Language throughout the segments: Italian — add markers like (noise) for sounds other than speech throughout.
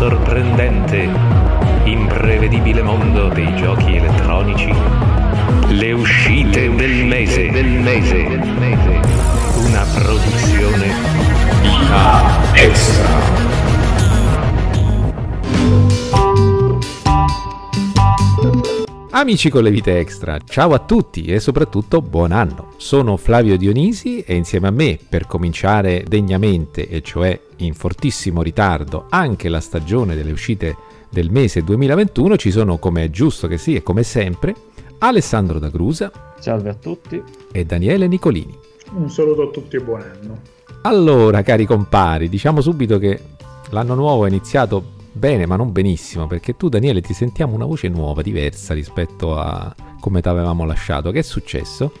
sorprendente, imprevedibile mondo dei giochi elettronici. Le uscite del mese. Del mese. Una produzione IK Extra. Amici con le vite extra, ciao a tutti e soprattutto buon anno. Sono Flavio Dionisi e insieme a me, per cominciare degnamente, e cioè in fortissimo ritardo, anche la stagione delle uscite del mese 2021, ci sono, come è giusto che sia e come sempre, Alessandro D'Agrusa. Salve a tutti. E Daniele Nicolini. Un saluto a tutti e buon anno. Allora, cari compari, diciamo subito che l'anno nuovo è iniziato bene, ma non benissimo, perché tu Daniele ti sentiamo una voce nuova, diversa rispetto a come ti avevamo lasciato. Che è successo?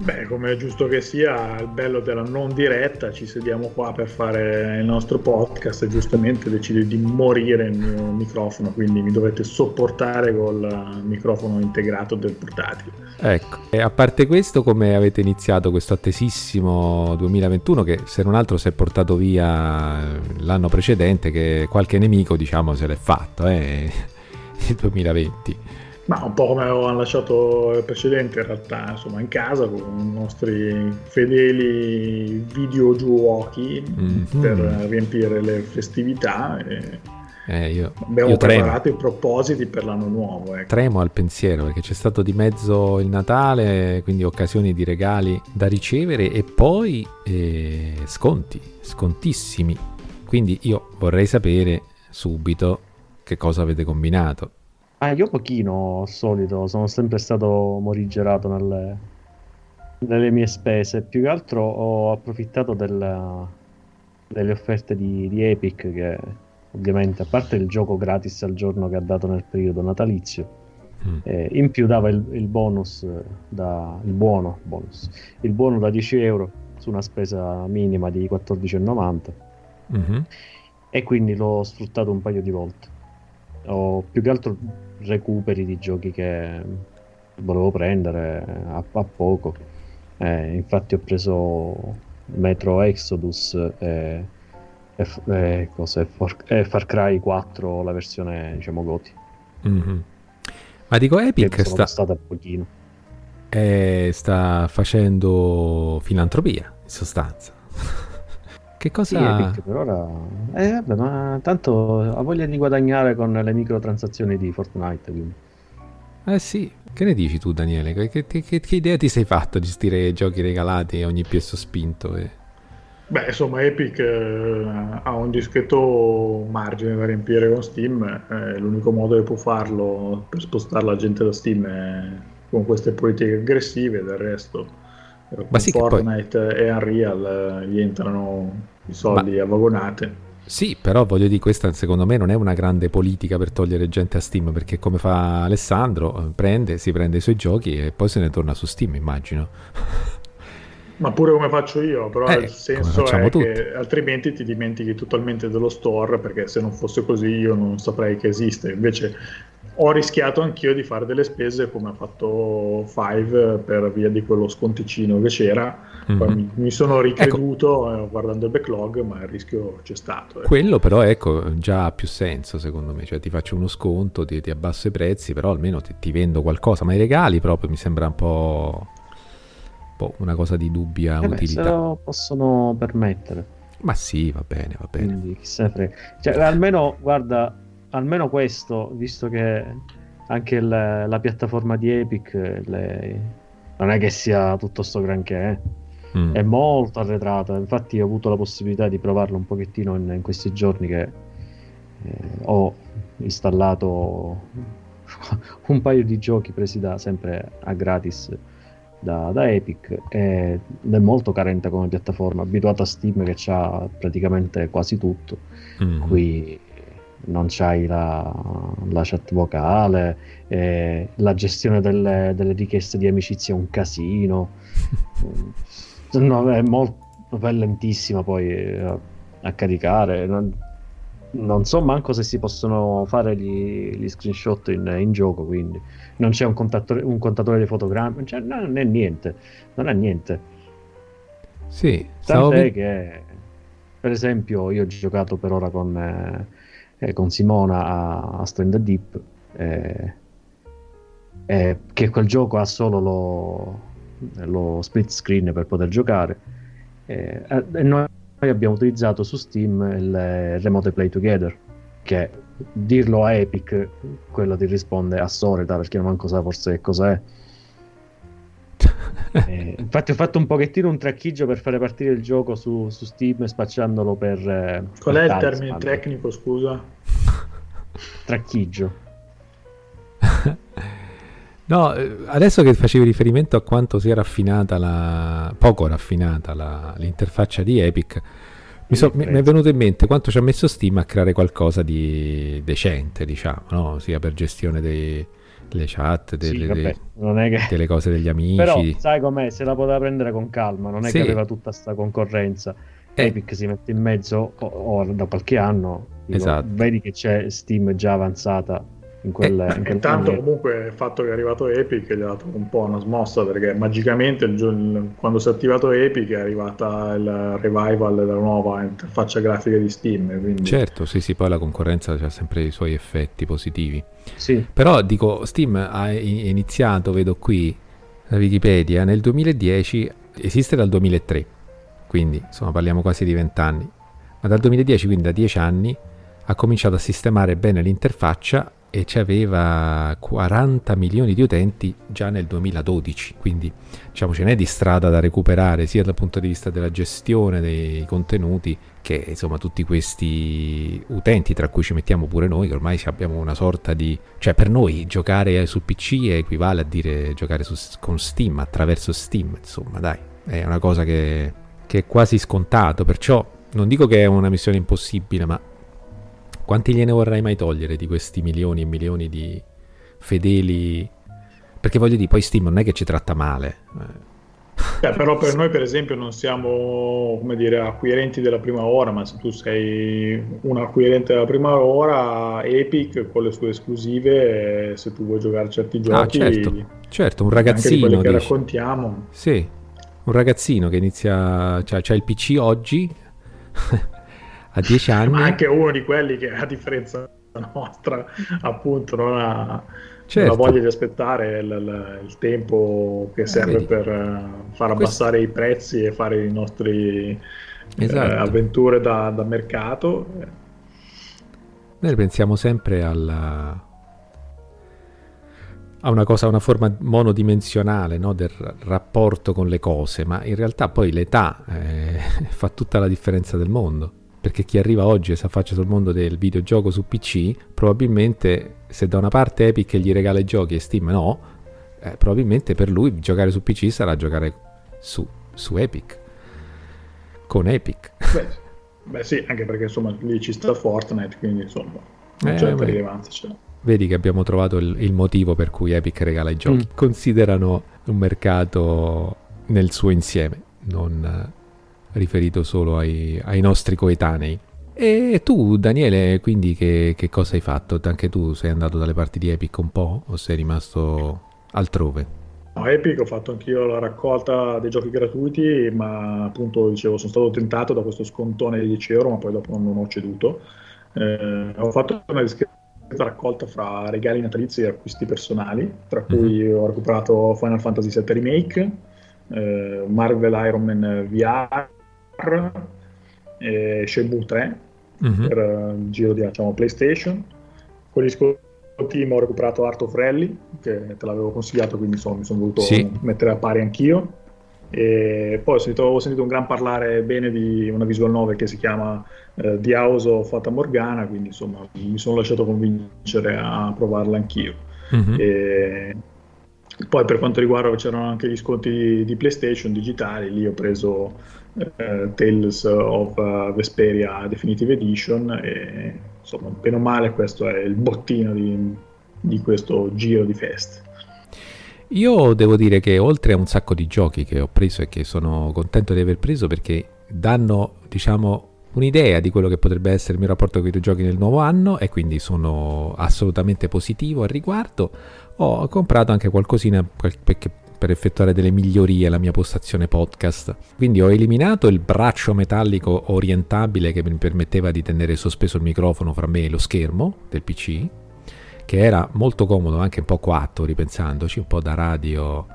Beh, come è giusto che sia, il bello della non diretta, ci sediamo qua per fare il nostro podcast e giustamente decide di morire il mio microfono, quindi mi dovete sopportare col microfono integrato del portatile. Ecco, e a parte questo, come avete iniziato questo attesissimo 2021 che se non altro si è portato via l'anno precedente che qualche nemico diciamo se l'è fatto, eh, (laughs) il 2020. Ma un po' come avevamo lasciato il precedente in realtà, insomma in casa con i nostri fedeli videogiochi mm-hmm. per riempire le festività e eh, io, abbiamo io preparato i propositi per l'anno nuovo. Ecco. Tremo al pensiero perché c'è stato di mezzo il Natale, quindi occasioni di regali da ricevere e poi eh, sconti, scontissimi. Quindi io vorrei sapere subito che cosa avete combinato. Ah, io pochino al solito, sono sempre stato morigerato nelle, nelle mie spese. Più che altro ho approfittato della, delle offerte di, di, Epic che ovviamente, a parte il gioco gratis al giorno che ha dato nel periodo natalizio, mm. eh, in più dava il, il bonus, da, il buono bonus, il buono da 10 euro su una spesa minima di 14,90 mm-hmm. e quindi l'ho sfruttato un paio di volte. Ho più che altro recuperi di giochi che volevo prendere a, a poco. Eh, infatti ho preso Metro Exodus e, e, e, Far, e, Far Cry 4, la versione diciamo Goti. Mm-hmm. Ma dico Epic sta, stata pochino. Eh, sta facendo filantropia in sostanza. (laughs) Che cosa... Sì, per ora... Eh, vabbè, ma tanto ha voglia di guadagnare con le microtransazioni di Fortnite, quindi. Eh sì, che ne dici tu Daniele? Che, che, che, che idea ti sei fatto di stire giochi regalati a ogni piesso spinto? E... Beh, insomma, Epic eh, ha un discreto margine da riempire con Steam. Eh, l'unico modo che può farlo per spostare la gente da Steam è con queste politiche aggressive, del resto ma sì Fortnite poi... e Unreal gli entrano i soldi Ma... a vagonate. Sì, però voglio dire, questa secondo me non è una grande politica per togliere gente a Steam, perché come fa Alessandro, prende, si prende i suoi giochi e poi se ne torna su Steam, immagino. (laughs) Ma pure come faccio io, però eh, il senso è tutti. che altrimenti ti dimentichi totalmente dello store, perché se non fosse così io non saprei che esiste. Invece ho rischiato anch'io di fare delle spese come ha fatto Five per via di quello sconticino che c'era. Mm-hmm. Mi, mi, sono ricreduto ecco. eh, guardando il backlog, ma il rischio c'è stato. Eh. Quello però ecco già ha più senso secondo me, cioè ti faccio uno sconto, ti, ti abbasso i prezzi, però almeno ti, ti, vendo qualcosa, ma i regali proprio mi sembra un po', boh, una cosa di dubbia eh utilità. Beh, se lo possono permettere. Ma sì, va bene, va bene. Quindi, chissà. Cioè, almeno, guarda, almeno questo, visto che anche le, la piattaforma di Epic le, non è che sia tutto sto granché, eh. mm. è molto arretrata. Infatti, ho avuto la possibilità di provarlo un pochettino in, in questi giorni che eh, ho installato (laughs) un paio di giochi presi da, sempre a gratis da, da Epic ed è molto carente come piattaforma abituato a Steam che ha praticamente quasi tutto mm. qui non c'hai la, la chat vocale, eh, la gestione delle, delle, richieste di amicizia è un casino, (laughs) no, è molto è lentissima poi a, eh, a caricare. Non, non, so manco se si possono fare gli, gli screenshot in, in, gioco, quindi non c'è un, contatore, un contatore di fotogrammi, cioè, non è niente, non è niente. Sì, Tant'è stavo... che, per esempio, io ho giocato per ora con... Eh, eh, con Simona a, a Stranded Deep, eh, eh, che quel gioco ha solo lo, lo, split screen per poter giocare. Eh, e noi abbiamo utilizzato su Steam il Remote Play Together, che dirlo a Epic, quello ti risponde a solita perché non manco sa forse cos'è. Eh, infatti ho fatto un pochettino un tracchiggio per fare partire il gioco su, su Steam spacciandolo per... Eh, Qual è il termine tecnico, scusa? Tracchiggio. (laughs) no, eh, adesso che facevi riferimento a quanto sia raffinata la... poco raffinata la... l'interfaccia di Epic, mi, so, mi, mi, è venuto in mente quanto ci ha messo Steam a creare qualcosa di decente, diciamo, no? sia per gestione dei, delle chat, delle, sì, vabbè, dei, che... delle, cose degli (laughs) amici. Però sai com'è, se la poteva prendere con calma, non è sì. che aveva tutta questa concorrenza. Eh. Epic si mette in mezzo ora da qualche anno, dico, esatto. vedi che c'è Steam già avanzata in quel, eh, in quel intanto comunque il fatto che è arrivato Epic gli ha dato un po' una smossa perché magicamente il giorno, quando si è attivato Epic è arrivata il revival della nuova interfaccia grafica di Steam quindi... certo sì sì poi la concorrenza ha sempre i suoi effetti positivi. Sì. però dico Steam ha iniziato vedo qui la Wikipedia nel 2010 esiste dal 2003 quindi insomma parliamo quasi di 20 anni ma dal 2010 quindi da 10 anni ha cominciato a sistemare bene l'interfaccia e ci aveva 40 milioni di utenti già nel 2012, quindi diciamo ce n'è di strada da recuperare sia dal punto di vista della gestione dei contenuti che insomma tutti questi utenti tra cui ci mettiamo pure noi che ormai abbiamo una sorta di cioè per noi giocare sul PC equivale a dire giocare su, con Steam attraverso Steam insomma dai. È una cosa che, che è quasi scontato perciò non dico che è una missione impossibile ma quanti gliene vorrai mai togliere di questi milioni e milioni di fedeli? Perché voglio dire, poi Steam non è che ci tratta male. Eh, però per (laughs) noi, per esempio, non siamo come dire, acquirenti della prima ora, ma se tu sei un acquirente della prima ora, Epic con le sue esclusive, se tu vuoi giocare certi ah, giochi, ah, certo, certo un ragazzino che dici. raccontiamo. Sì, un ragazzino che inizia, cioè, c'ha il PC oggi (laughs) a 10 anni. Ma anche uno di quelli che a differenza nostra appunto non ha certo. la voglia di aspettare il, il, il tempo che eh, serve eh, per uh, far abbassare Questo... i prezzi e fare i nostri eh, esatto. eh, avventure da, da mercato. Noi pensiamo sempre alla, a una cosa, una forma monodimensionale no? del rapporto con le cose, ma in realtà poi l'età eh, (laughs) fa tutta la differenza del mondo perché chi arriva oggi e si affaccia sul mondo del videogioco su PC, probabilmente se da una parte Epic gli regala i giochi e Steam no, eh, probabilmente per lui giocare su PC sarà giocare su, su Epic, con Epic. Beh, beh, sì, anche perché insomma lì ci sta Fortnite, quindi insomma non eh, certa rilevanza c'è. Vedi che abbiamo trovato il, il, motivo per cui Epic regala i giochi. Mm. Considerano un mercato nel suo insieme, non riferito solo ai, ai nostri coetanei. E tu, Daniele, quindi che, che, cosa hai fatto? Anche tu sei andato dalle parti di Epic un po' o sei rimasto altrove? No, Epic ho fatto anch'io la raccolta dei giochi gratuiti, ma appunto dicevo sono stato tentato da questo scontone di 10 euro, ma poi dopo non ho ceduto. Eh, ho fatto una discreta raccolta fra regali natalizi e acquisti personali, tra cui mm-hmm. ho recuperato Final Fantasy VII Remake, eh, Marvel Iron Man VR e Shenmue 3 uh-huh. per il uh, giro di diciamo, PlayStation. Con gli sconti ho recuperato Art of Rally, che te l'avevo consigliato, quindi insomma, mi sono voluto sì. mettere a pari anch'io. E poi ho sentito, ho sentito, un gran parlare bene di una visual novel che si chiama uh, The House of Fata Morgana, quindi insomma mi sono lasciato convincere a provarla anch'io. Uh-huh. E poi per quanto riguarda c'erano anche gli sconti di, di PlayStation digitali, lì ho preso eh, Tales of uh, Vesperia Definitive Edition e insomma, bene o male questo è il bottino di, di questo giro di feste. Io devo dire che oltre a un sacco di giochi che ho preso e che sono contento di aver preso perché danno, diciamo, un'idea di quello che potrebbe essere il mio rapporto con i videogiochi nel nuovo anno e quindi sono assolutamente positivo al riguardo. Ho comprato anche qualcosina perché per effettuare delle migliorie alla mia postazione podcast. Quindi ho eliminato il braccio metallico orientabile che mi permetteva di tenere sospeso il microfono fra me e lo schermo del PC, che era molto comodo, anche un po' coatto ripensandoci, un po' da radio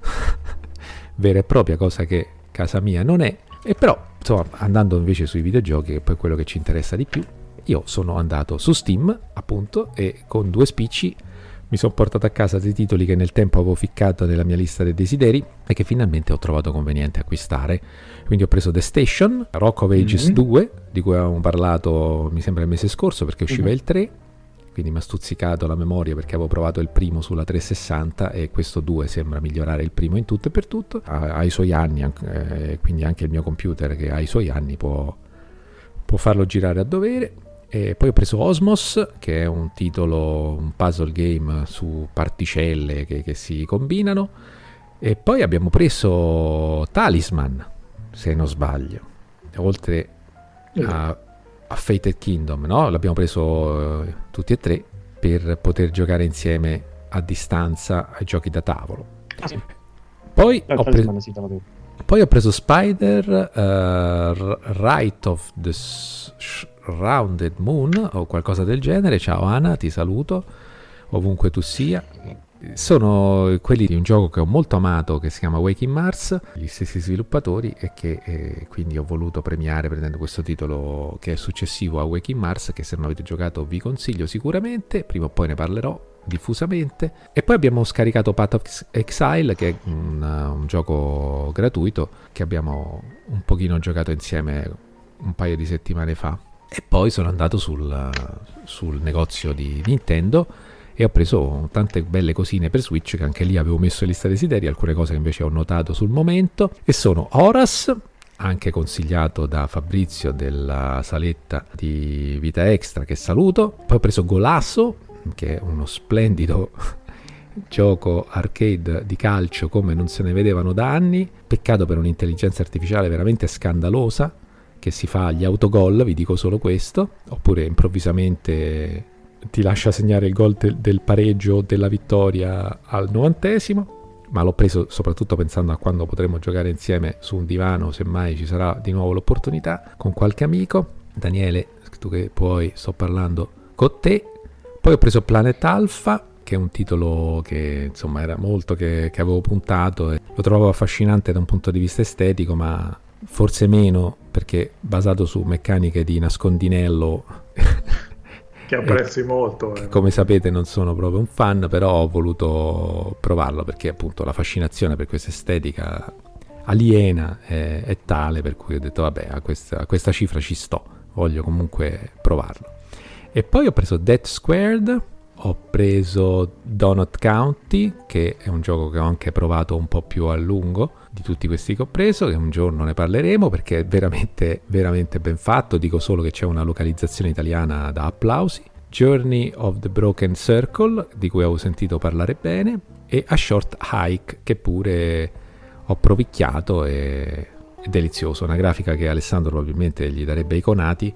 (laughs) vera e propria, cosa che casa mia non è. E però, insomma, andando invece sui videogiochi, che è poi quello che ci interessa di più, io sono andato su Steam, appunto, e con due spicci mi sono portato a casa dei titoli che nel tempo avevo ficcato nella mia lista dei desideri e che finalmente ho trovato conveniente acquistare. Quindi ho preso The Station, Rock of Ages mm-hmm. 2, di cui avevamo parlato mi sembra il mese scorso perché usciva mm-hmm. il 3, quindi mi ha stuzzicato la memoria perché avevo provato il primo sulla 360 e questo 2 sembra migliorare il primo in tutto e per tutto. Ha, ha i suoi anni, eh, quindi anche il mio computer che ha i suoi anni può, può farlo girare a dovere. E poi ho preso Osmos, che è un titolo, un puzzle game su particelle che, che si combinano. E poi abbiamo preso Talisman, se non sbaglio. Oltre a, a Fated Kingdom, no? L'abbiamo preso uh, tutti e tre per poter giocare insieme a distanza ai giochi da tavolo. Ah, sì. Poi, ho preso, poi ho preso Spider uh, Right of the Rounded Moon o qualcosa del genere. Ciao Ana, ti saluto ovunque tu sia. Sono quelli di un gioco che ho molto amato che si chiama Waking Mars, gli stessi sviluppatori e che eh, quindi ho voluto premiare prendendo questo titolo che è successivo a Waking Mars che se non avete giocato vi consiglio sicuramente, prima o poi ne parlerò diffusamente. E poi abbiamo scaricato Path of Exile che è un, un gioco gratuito che abbiamo un pochino giocato insieme un paio di settimane fa. E poi sono andato sul, sul negozio di Nintendo e ho preso tante belle cosine per Switch che anche lì avevo messo in lista desideri, alcune cose che invece ho notato sul momento. E sono Horas, anche consigliato da Fabrizio della saletta di Vita Extra che saluto, poi ho preso Golasso che è uno splendido (laughs) gioco arcade di calcio come non se ne vedevano da anni, peccato per un'intelligenza artificiale veramente scandalosa che si fa gli autogol, vi dico solo questo, oppure improvvisamente ti lascia segnare il gol del, del pareggio o della vittoria al novantesimo, ma l'ho preso soprattutto pensando a quando potremo giocare insieme su un divano, semmai ci sarà di nuovo l'opportunità, con qualche amico. Daniele, tu che puoi, sto parlando con te. Poi ho preso Planet Alpha, che è un titolo che insomma era molto che, che avevo puntato e lo trovavo affascinante da un punto di vista estetico, ma forse meno perché basato su meccaniche di nascondinello (laughs) che apprezzi molto. Eh. Come sapete non sono proprio un fan, però ho voluto provarlo perché appunto la fascinazione per questa estetica aliena è, è tale per cui ho detto vabbè a questa, a questa cifra ci sto, voglio comunque provarlo. E poi ho preso Death Squared ho preso Donut County, che è un gioco che ho anche provato un po' più a lungo di tutti questi che ho preso, che un giorno ne parleremo perché è veramente, veramente ben fatto. Dico solo che c'è una localizzazione italiana da applausi. Journey of the Broken Circle, di cui avevo sentito parlare bene, e A Short Hike, che pure ho provicchiato e è delizioso. Una grafica che Alessandro probabilmente gli darebbe i conati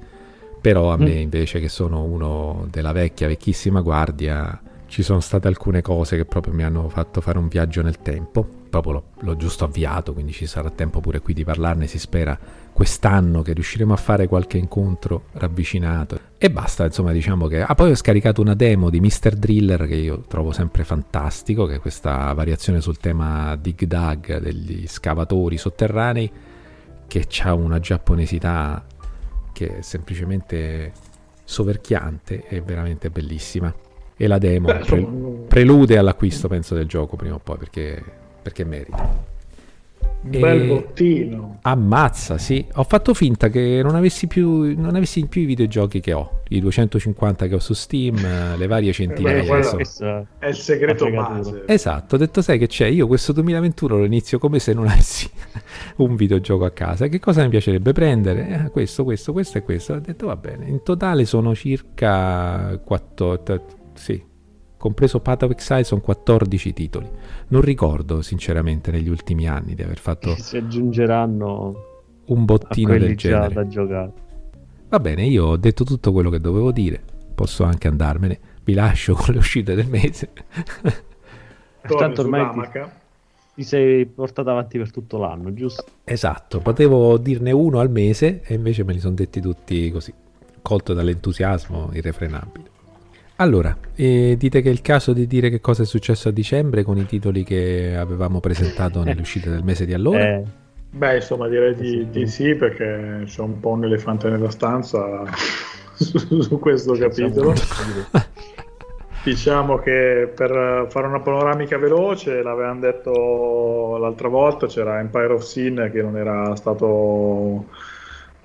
però a me mm. invece che sono uno della vecchia, vecchissima guardia, ci sono state alcune cose che proprio mi hanno fatto fare un viaggio nel tempo. Proprio l'ho, l'ho giusto avviato, quindi ci sarà tempo pure qui di parlarne, si spera quest'anno che riusciremo a fare qualche incontro ravvicinato. E basta, insomma, diciamo che... Ah, poi ho scaricato una demo di Mr. Driller che io trovo sempre fantastico, che è questa variazione sul tema Dig Dug degli scavatori sotterranei, che ha una giapponesità che è semplicemente soverchiante e veramente bellissima. E la demo Beh, pre- prelude all'acquisto, penso, del gioco prima o poi perché, perché merita. Un bel bottino. Ammazza, sì. Ho fatto finta che non avessi, più, non avessi più i videogiochi che ho, i 250 che ho su Steam, le varie centinaia. Beh, so. È il segreto base. Esatto, ho detto sai che c'è, io questo 2021 lo inizio come se non avessi (laughs) un videogioco a casa. Che cosa mi piacerebbe prendere? Eh, questo, questo, questo e questo. Ho detto va bene, in totale sono circa 4... Sì, compreso Path of Exile, sono 14 titoli. Non ricordo sinceramente negli ultimi anni di aver fatto... Si aggiungeranno un bottino del genere. da giocare. Va bene, io ho detto tutto quello che dovevo dire, posso anche andarmene. Vi lascio con le uscite del mese. Tanto ormai ti, ti sei portato avanti per tutto l'anno, giusto? Esatto, potevo dirne uno al mese e invece me li sono detti tutti così, colto dall'entusiasmo irrefrenabile. Allora, eh, dite che è il caso di dire che cosa è successo a dicembre con i titoli che avevamo presentato nelle (laughs) uscite del mese di allora? Eh. Beh, insomma, direi di, di, sì, perché c'è un po' un elefante nella stanza (laughs) su, su questo capitolo. (laughs) diciamo che per fare una panoramica veloce, l'avevamo detto l'altra volta, c'era Empire of Sin che non era stato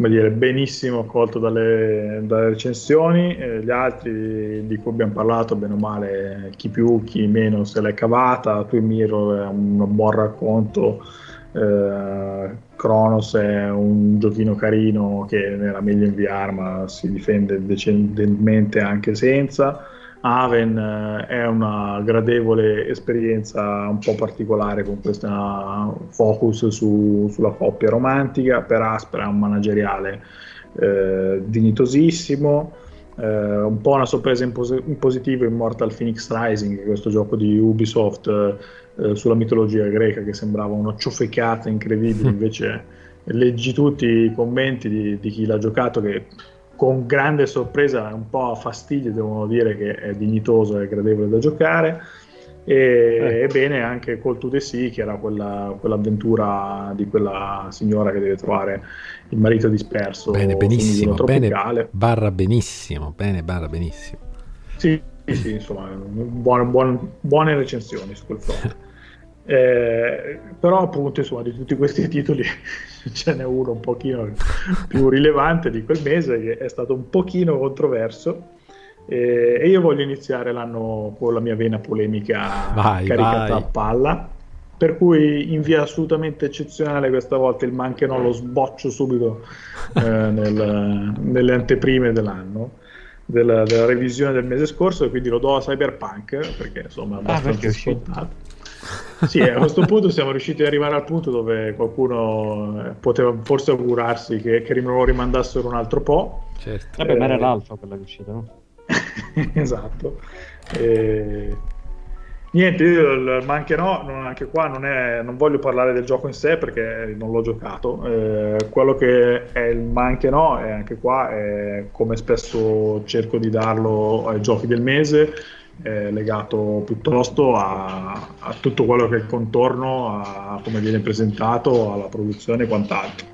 come dire, benissimo accolto dalle, dalle recensioni, eh, gli altri di cui abbiamo parlato, bene o male, chi più, chi meno se l'è cavata, Twin Mirror è un buon racconto, eh, Kronos è un giochino carino che era meglio in VR ma si difende decentemente anche senza. Aven eh, è una gradevole esperienza un po' particolare con questo focus su, sulla coppia romantica, per Aspera un manageriale eh, dignitosissimo, eh, un po' una sorpresa in, pos- in, positivo Immortal Phoenix Rising, questo gioco di Ubisoft eh, sulla mitologia greca che sembrava una ciofecata incredibile, (laughs) invece leggi tutti i commenti di, di chi l'ha giocato che con grande sorpresa, un po' a fastidio, devono dire che è dignitoso e gradevole da giocare. E, eh. Ebbene, anche Call to the Sea, che era quella, quell'avventura di quella signora che deve trovare il marito disperso. Bene, benissimo, bene, barra benissimo, bene, barra benissimo. Sì, sì, insomma, buone, buone, buone recensioni su quel fronte. (laughs) Eh, però appunto insomma di tutti questi titoli (laughs) ce n'è uno un pochino più rilevante di quel mese che è stato un pochino controverso. Eh, e io voglio iniziare l'anno con la mia vena polemica vai, caricata vai. a palla per cui in via assolutamente eccezionale questa volta il Manche no lo sboccio subito eh, (laughs) nel, nelle anteprime dell'anno della, della, revisione del mese scorso e quindi lo do a Cyberpunk perché insomma è ah, abbastanza ah, scontato sì, a questo punto siamo riusciti ad arrivare al punto dove qualcuno eh, poteva forse augurarsi che, che lo rimandassero un altro po'. Certo. Vabbè, eh, ma era l'alfa quella che è uscita, no? (laughs) esatto. E... Niente, io, ma anche no, non, anche qua non, è, non, voglio parlare del gioco in sé perché non l'ho giocato. Eh, quello che è il ma anche no, è anche qua, è, come spesso cerco di darlo ai giochi del mese, eh, legato piuttosto a, a, tutto quello che è il contorno, a come viene presentato, alla produzione e quant'altro.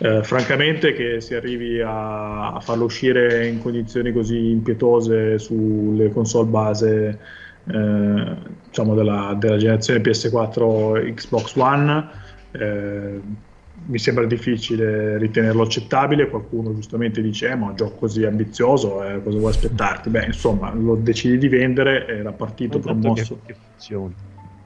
Eh, francamente che si arrivi a, a, farlo uscire in condizioni così impietose sulle console base eh, diciamo della, della, generazione PS4 Xbox One eh, mi sembra difficile ritenerlo accettabile. Qualcuno giustamente dice: eh, Ma un gioco così ambizioso, eh, cosa vuoi aspettarti? Beh, insomma, lo decidi di vendere, era partito promosso.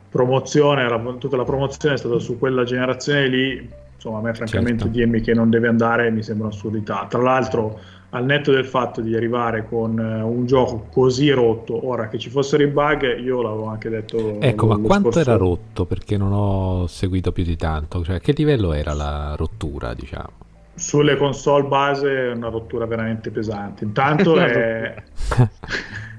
Promozione, era, tutta la promozione è stata su quella generazione lì. Insomma, a me, francamente, certo. dirmi che non deve andare mi sembra un'assurdità. Tra l'altro, al netto del fatto di arrivare con uh, un gioco così rotto, ora che ci fossero i bug, io l'avevo anche detto. Ecco, ma quanto scorso... era rotto? Perché non ho seguito più di tanto. Cioè, che livello era la rottura, diciamo? Sulle console base è una rottura veramente pesante. Intanto (laughs) è.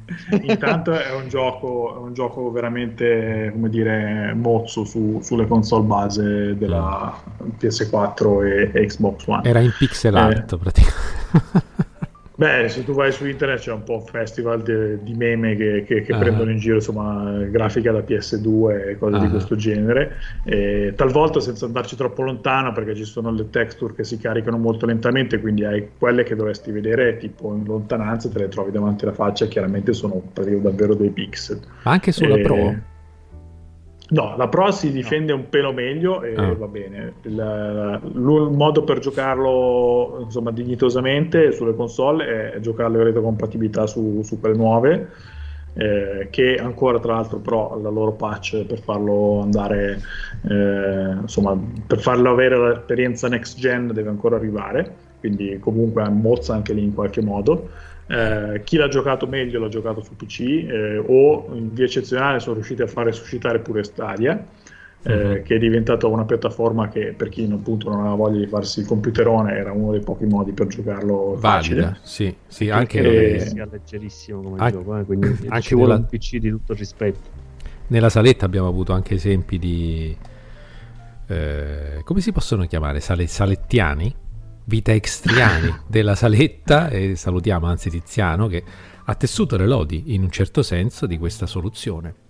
(laughs) Intanto è un, gioco, è un gioco veramente, come dire, mozzo su, sulle console base della PS4 e, e Xbox One. Era in pixel art eh, praticamente. Beh, se tu vai su internet c'è un po' festival de, di meme che, che, che uh-huh. prendono in giro insomma, grafica da PS2 e cose uh-huh. di questo genere. E, talvolta senza andarci troppo lontano perché ci sono le texture che si caricano molto lentamente, quindi hai quelle che dovresti vedere tipo in lontananza, te le trovi davanti alla faccia, chiaramente sono davvero dei pixel. Ma anche sulla e... Pro? No, la Pro si difende no. un pelo meglio e ah. va bene. Il, il, modo per giocarlo insomma, dignitosamente sulle console è giocarlo in retrocompatibilità su, su quelle nuove. Eh, che ancora tra l'altro però la loro patch per farlo andare eh, insomma per farlo avere l'esperienza next gen deve ancora arrivare quindi comunque mozza anche lì in qualche modo eh, chi l'ha giocato meglio l'ha giocato su PC eh, o in via eccezionale sono riusciti a fare suscitare pure Stadia uh-huh. che è diventata una piattaforma che per chi appunto non aveva voglia di farsi il computerone era uno dei pochi modi per giocarlo Valida, facile sì, sì anche e... sia leggerissimo come anche, gioco eh, quindi anche ci vuole un PC di tutto rispetto Nella saletta abbiamo avuto anche esempi di... Eh, come si possono chiamare? Sale, salettiani? Vita extriani (laughs) della saletta e salutiamo anzi Tiziano che ha tessuto le lodi in un certo senso di questa soluzione.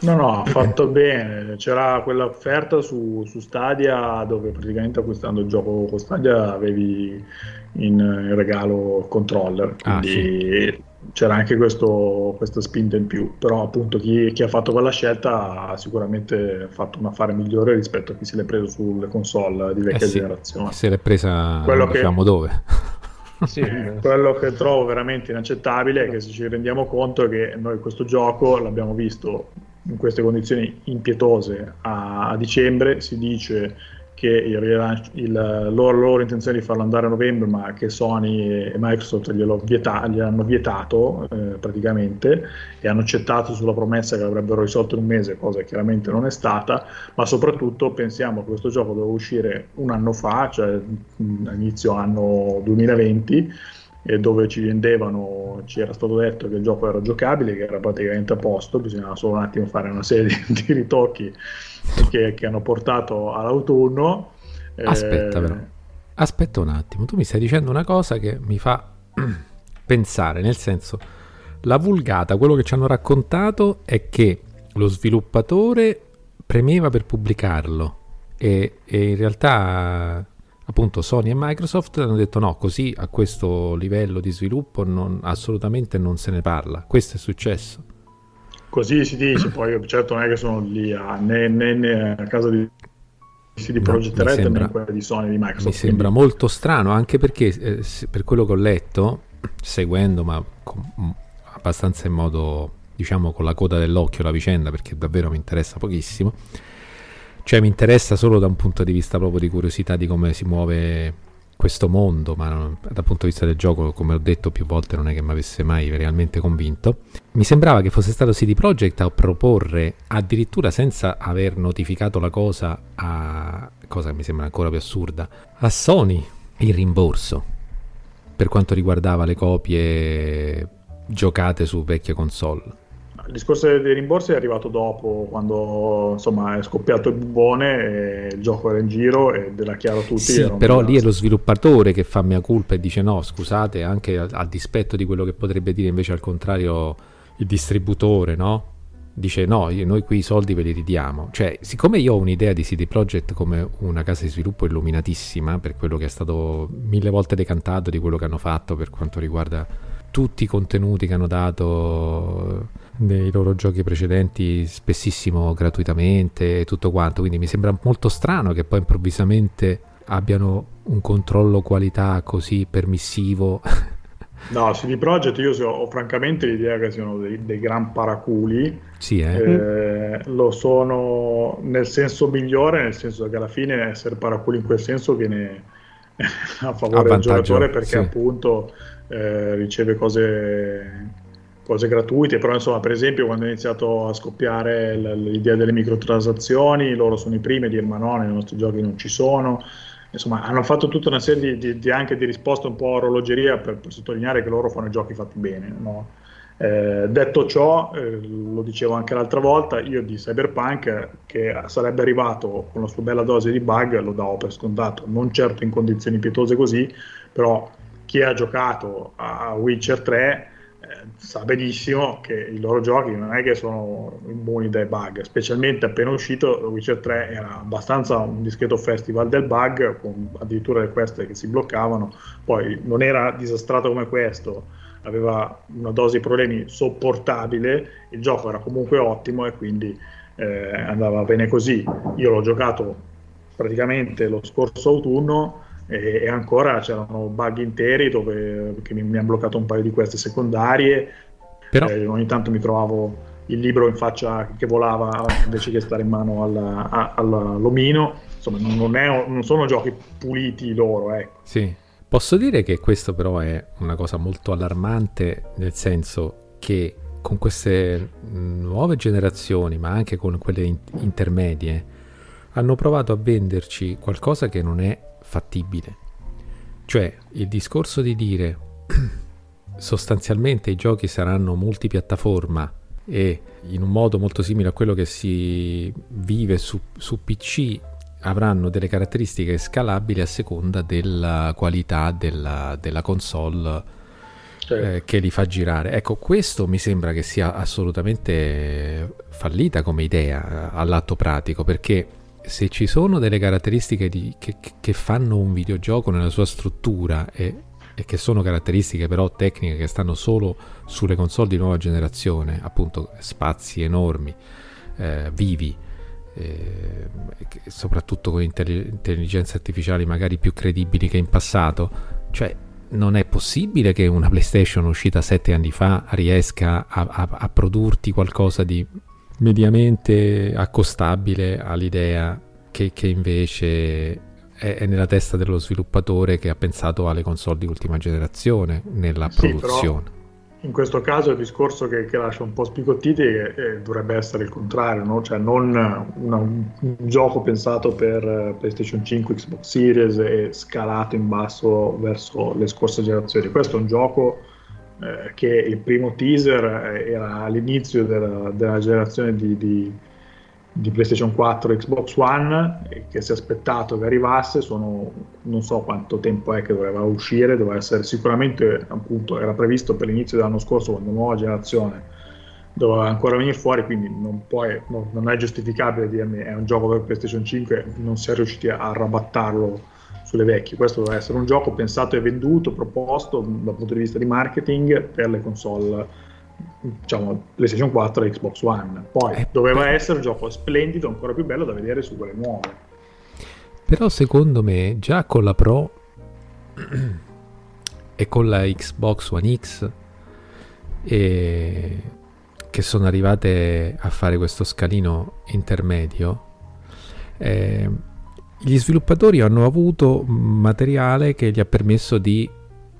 No, no, ha fatto bene. C'era quell'offerta su, su, Stadia dove praticamente acquistando il gioco con Stadia avevi in, in regalo il controller. Ah, quindi ah, sì. C'era anche questo, questa spinta in più. Però appunto chi, chi, ha fatto quella scelta ha sicuramente fatto un affare migliore rispetto a chi se l'è preso sulle console di vecchia eh sì, generazione. Se l'è presa Quello diciamo che... dove? (laughs) Sì, (laughs) quello che trovo veramente inaccettabile è che se ci rendiamo conto che noi questo gioco l'abbiamo visto in queste condizioni impietose a, a dicembre, si dice che il, il, loro, loro, intenzione di farlo andare a novembre, ma che Sony e Microsoft vieta, gli hanno vietato eh, praticamente e hanno accettato sulla promessa che l'avrebbero risolto in un mese, cosa chiaramente non è stata, ma soprattutto pensiamo che questo gioco doveva uscire un anno fa, cioè inizio anno 2020 e dove ci vendevano, ci era stato detto che il gioco era giocabile, che era praticamente a posto, bisognava solo un attimo fare una serie (laughs) di ritocchi che, che hanno portato all'autunno. Aspetta, eh, però. Aspetta un attimo, tu mi stai dicendo una cosa che mi fa (clears throat) pensare, nel senso, la vulgata, quello che ci hanno raccontato è che lo sviluppatore premeva per pubblicarlo e, e in realtà appunto Sony e Microsoft hanno detto no, così a questo livello di sviluppo non, assolutamente non se ne parla. Questo è successo. Così si dice, (clears throat) poi certo non è che sono lì a, né, né, né a casa di CD Projekt Red sembra, né quella di Sony e di Microsoft. Mi sembra quindi... molto strano, anche perché eh, per quello che ho letto, seguendo ma con, abbastanza in modo, diciamo, con la coda dell'occhio la vicenda, perché davvero mi interessa pochissimo, cioè mi interessa solo da un punto di vista proprio di curiosità di come si muove questo mondo, ma dal punto di vista del gioco, come ho detto più volte, non è che mi avesse mai realmente convinto. Mi sembrava che fosse stato CD Projekt a proporre, addirittura senza aver notificato la cosa a cosa che mi sembra ancora più assurda, a Sony il rimborso per quanto riguardava le copie giocate su vecchie console il discorso dei rimborsi è arrivato dopo, quando insomma è scoppiato il bubbone, il gioco era in giro ed era chiaro a tutti. Sì, però lì è lo sviluppatore che fa mia colpa e dice no, scusate, anche a, a dispetto di quello che potrebbe dire invece al contrario il distributore, no? Dice no, noi qui i soldi ve li ridiamo. Cioè, siccome io ho un'idea di CD Projekt come una casa di sviluppo illuminatissima, per quello che è stato mille volte decantato di quello che hanno fatto per quanto riguarda tutti i contenuti che hanno dato nei loro giochi precedenti spessissimo gratuitamente e tutto quanto, quindi mi sembra molto strano che poi improvvisamente abbiano un controllo qualità così permissivo. (laughs) No, CD Projekt io ho francamente l'idea che siano dei, dei gran paraculi. Sì, eh? Eh, lo sono nel senso migliore, nel senso che alla fine essere paraculi in quel senso viene (laughs) a favore a del giocatore perché sì. appunto eh, riceve cose cose gratuite, però insomma per esempio quando è iniziato a scoppiare l'idea delle microtransazioni, loro sono i primi a dire ma no, nei nostri giochi non ci sono, insomma hanno fatto tutta una serie di, di, di anche di risposte un po' a orologeria per, per, sottolineare che loro fanno i giochi fatti bene. No? Eh, detto ciò, eh, lo dicevo anche l'altra volta, io di Cyberpunk che sarebbe arrivato con la sua bella dose di bug lo davo per scontato, non certo in condizioni pietose così, però chi ha giocato a Witcher 3 sa benissimo che i loro giochi non è che sono immuni dai bug, specialmente appena uscito Witcher 3 era abbastanza un discreto festival del bug, con addirittura le queste che si bloccavano, poi non era disastrato come questo, aveva una dose di problemi sopportabile, il gioco era comunque ottimo e quindi eh, andava bene così. Io l'ho giocato praticamente lo scorso autunno e, e ancora c'erano bug interi dove mi, mi hanno bloccato un paio di queste secondarie. Però... Eh, ogni tanto mi trovavo il libro in faccia che volava invece che stare in mano alla, all'omino. Insomma, non, è, non, sono giochi puliti loro. Eh. Sì. Posso dire che questo però è una cosa molto allarmante, nel senso che con queste nuove generazioni, ma anche con quelle in- intermedie, hanno provato a venderci qualcosa che non è fattibile. Cioè il discorso di dire (clears throat) sostanzialmente i giochi saranno multipiattaforma, e in un modo molto simile a quello che si vive su, su PC avranno delle caratteristiche scalabili a seconda della qualità della, della console certo. eh, che li fa girare. Ecco, questo mi sembra che sia assolutamente fallita come idea eh, all'atto pratico perché se ci sono delle caratteristiche di, che, che, fanno un videogioco nella sua struttura e, e, che sono caratteristiche però tecniche che stanno solo sulle console di nuova generazione, appunto spazi enormi, eh, vivi, eh, soprattutto con intelligenze artificiali magari più credibili che in passato, cioè non è possibile che una PlayStation uscita sette anni fa riesca a, a, a produrti qualcosa di mediamente accostabile all'idea che, che invece è, nella testa dello sviluppatore che ha pensato alle console di ultima generazione nella sì, produzione. In questo caso il discorso che, che lascia un po' spigottiti è, dovrebbe essere il contrario, no? cioè non una, un, un, gioco pensato per eh, PlayStation 5, Xbox Series e scalato in basso verso le scorse generazioni. Questo è un gioco eh, che il primo teaser era all'inizio della, della generazione di, di, di, PlayStation 4 e Xbox One e che si è aspettato che arrivasse, sono, non so quanto tempo è che doveva uscire, doveva essere sicuramente, appunto, era previsto per l'inizio dell'anno scorso quando nuova generazione doveva ancora venire fuori, quindi non, puoi, no, non è giustificabile dirmi è un gioco per PlayStation 5, non si è riusciti a arrabattarlo sulle vecchie. Questo doveva essere un gioco pensato e venduto, proposto dal punto di vista di marketing per le console diciamo PlayStation 4 e Xbox One. Poi eh, doveva essere un gioco splendido, ancora più bello da vedere su quelle nuove. Però secondo me già con la Pro (clears throat) e con la Xbox One X e che sono arrivate a fare questo scalino intermedio eh, gli sviluppatori hanno avuto materiale che gli ha permesso di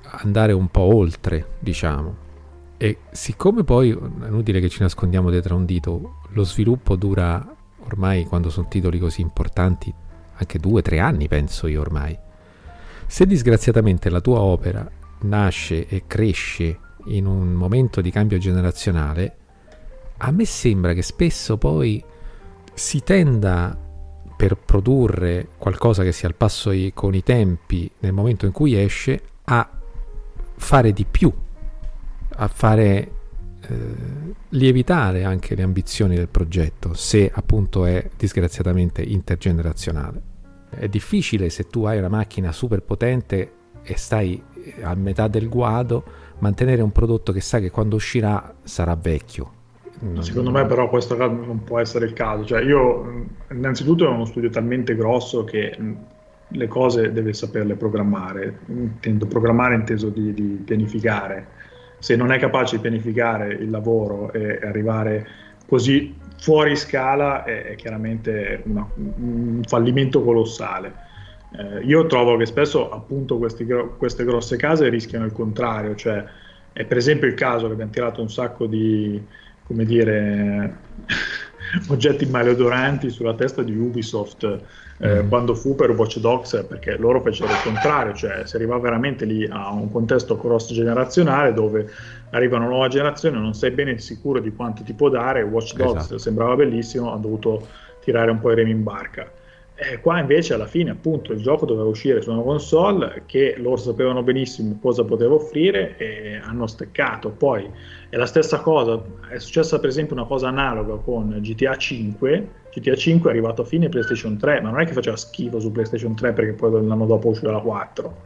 andare un po' oltre, diciamo. E siccome poi, è inutile che ci nascondiamo dietro a un dito, lo sviluppo dura ormai, quando sono titoli così importanti, anche due, tre anni penso io ormai. Se disgraziatamente la tua opera nasce e cresce in un momento di cambio generazionale, a me sembra che spesso poi si tenda per produrre qualcosa che sia al passo con i tempi nel momento in cui esce, a fare di più, a fare eh, lievitare anche le ambizioni del progetto, se appunto è disgraziatamente intergenerazionale. È difficile se tu hai una macchina super potente e stai a metà del guado mantenere un prodotto che sai che quando uscirà sarà vecchio Secondo me però questo non può essere il caso. Cioè, io innanzitutto ho uno studio talmente grosso che le cose deve saperle programmare. Intendo programmare inteso di, di pianificare. Se non è capace di pianificare il lavoro e arrivare così fuori scala è, è chiaramente una, un fallimento colossale. Eh, io trovo che spesso appunto questi, queste grosse case rischiano il contrario, cioè è per esempio il caso che abbiamo tirato un sacco di, come dire, (laughs) oggetti maleodoranti sulla testa di Ubisoft eh, mm. quando fu per Watch Dogs, perché loro fecero il contrario, cioè si arriva veramente lì a un contesto cross generazionale dove arriva una nuova generazione, non sei bene sicuro di quanto ti può dare, Watch Dogs esatto. sembrava bellissimo, ha dovuto tirare un po' i remi in barca. Eh, qua invece alla fine appunto il gioco doveva uscire su una console che loro sapevano benissimo cosa poteva offrire e hanno steccato. Poi è la stessa cosa, è successa per esempio una cosa analoga con GTA 5. GTA 5 è arrivato a fine PlayStation 3, ma non è che faceva schifo su PlayStation 3 perché poi l'anno dopo usciva la 4.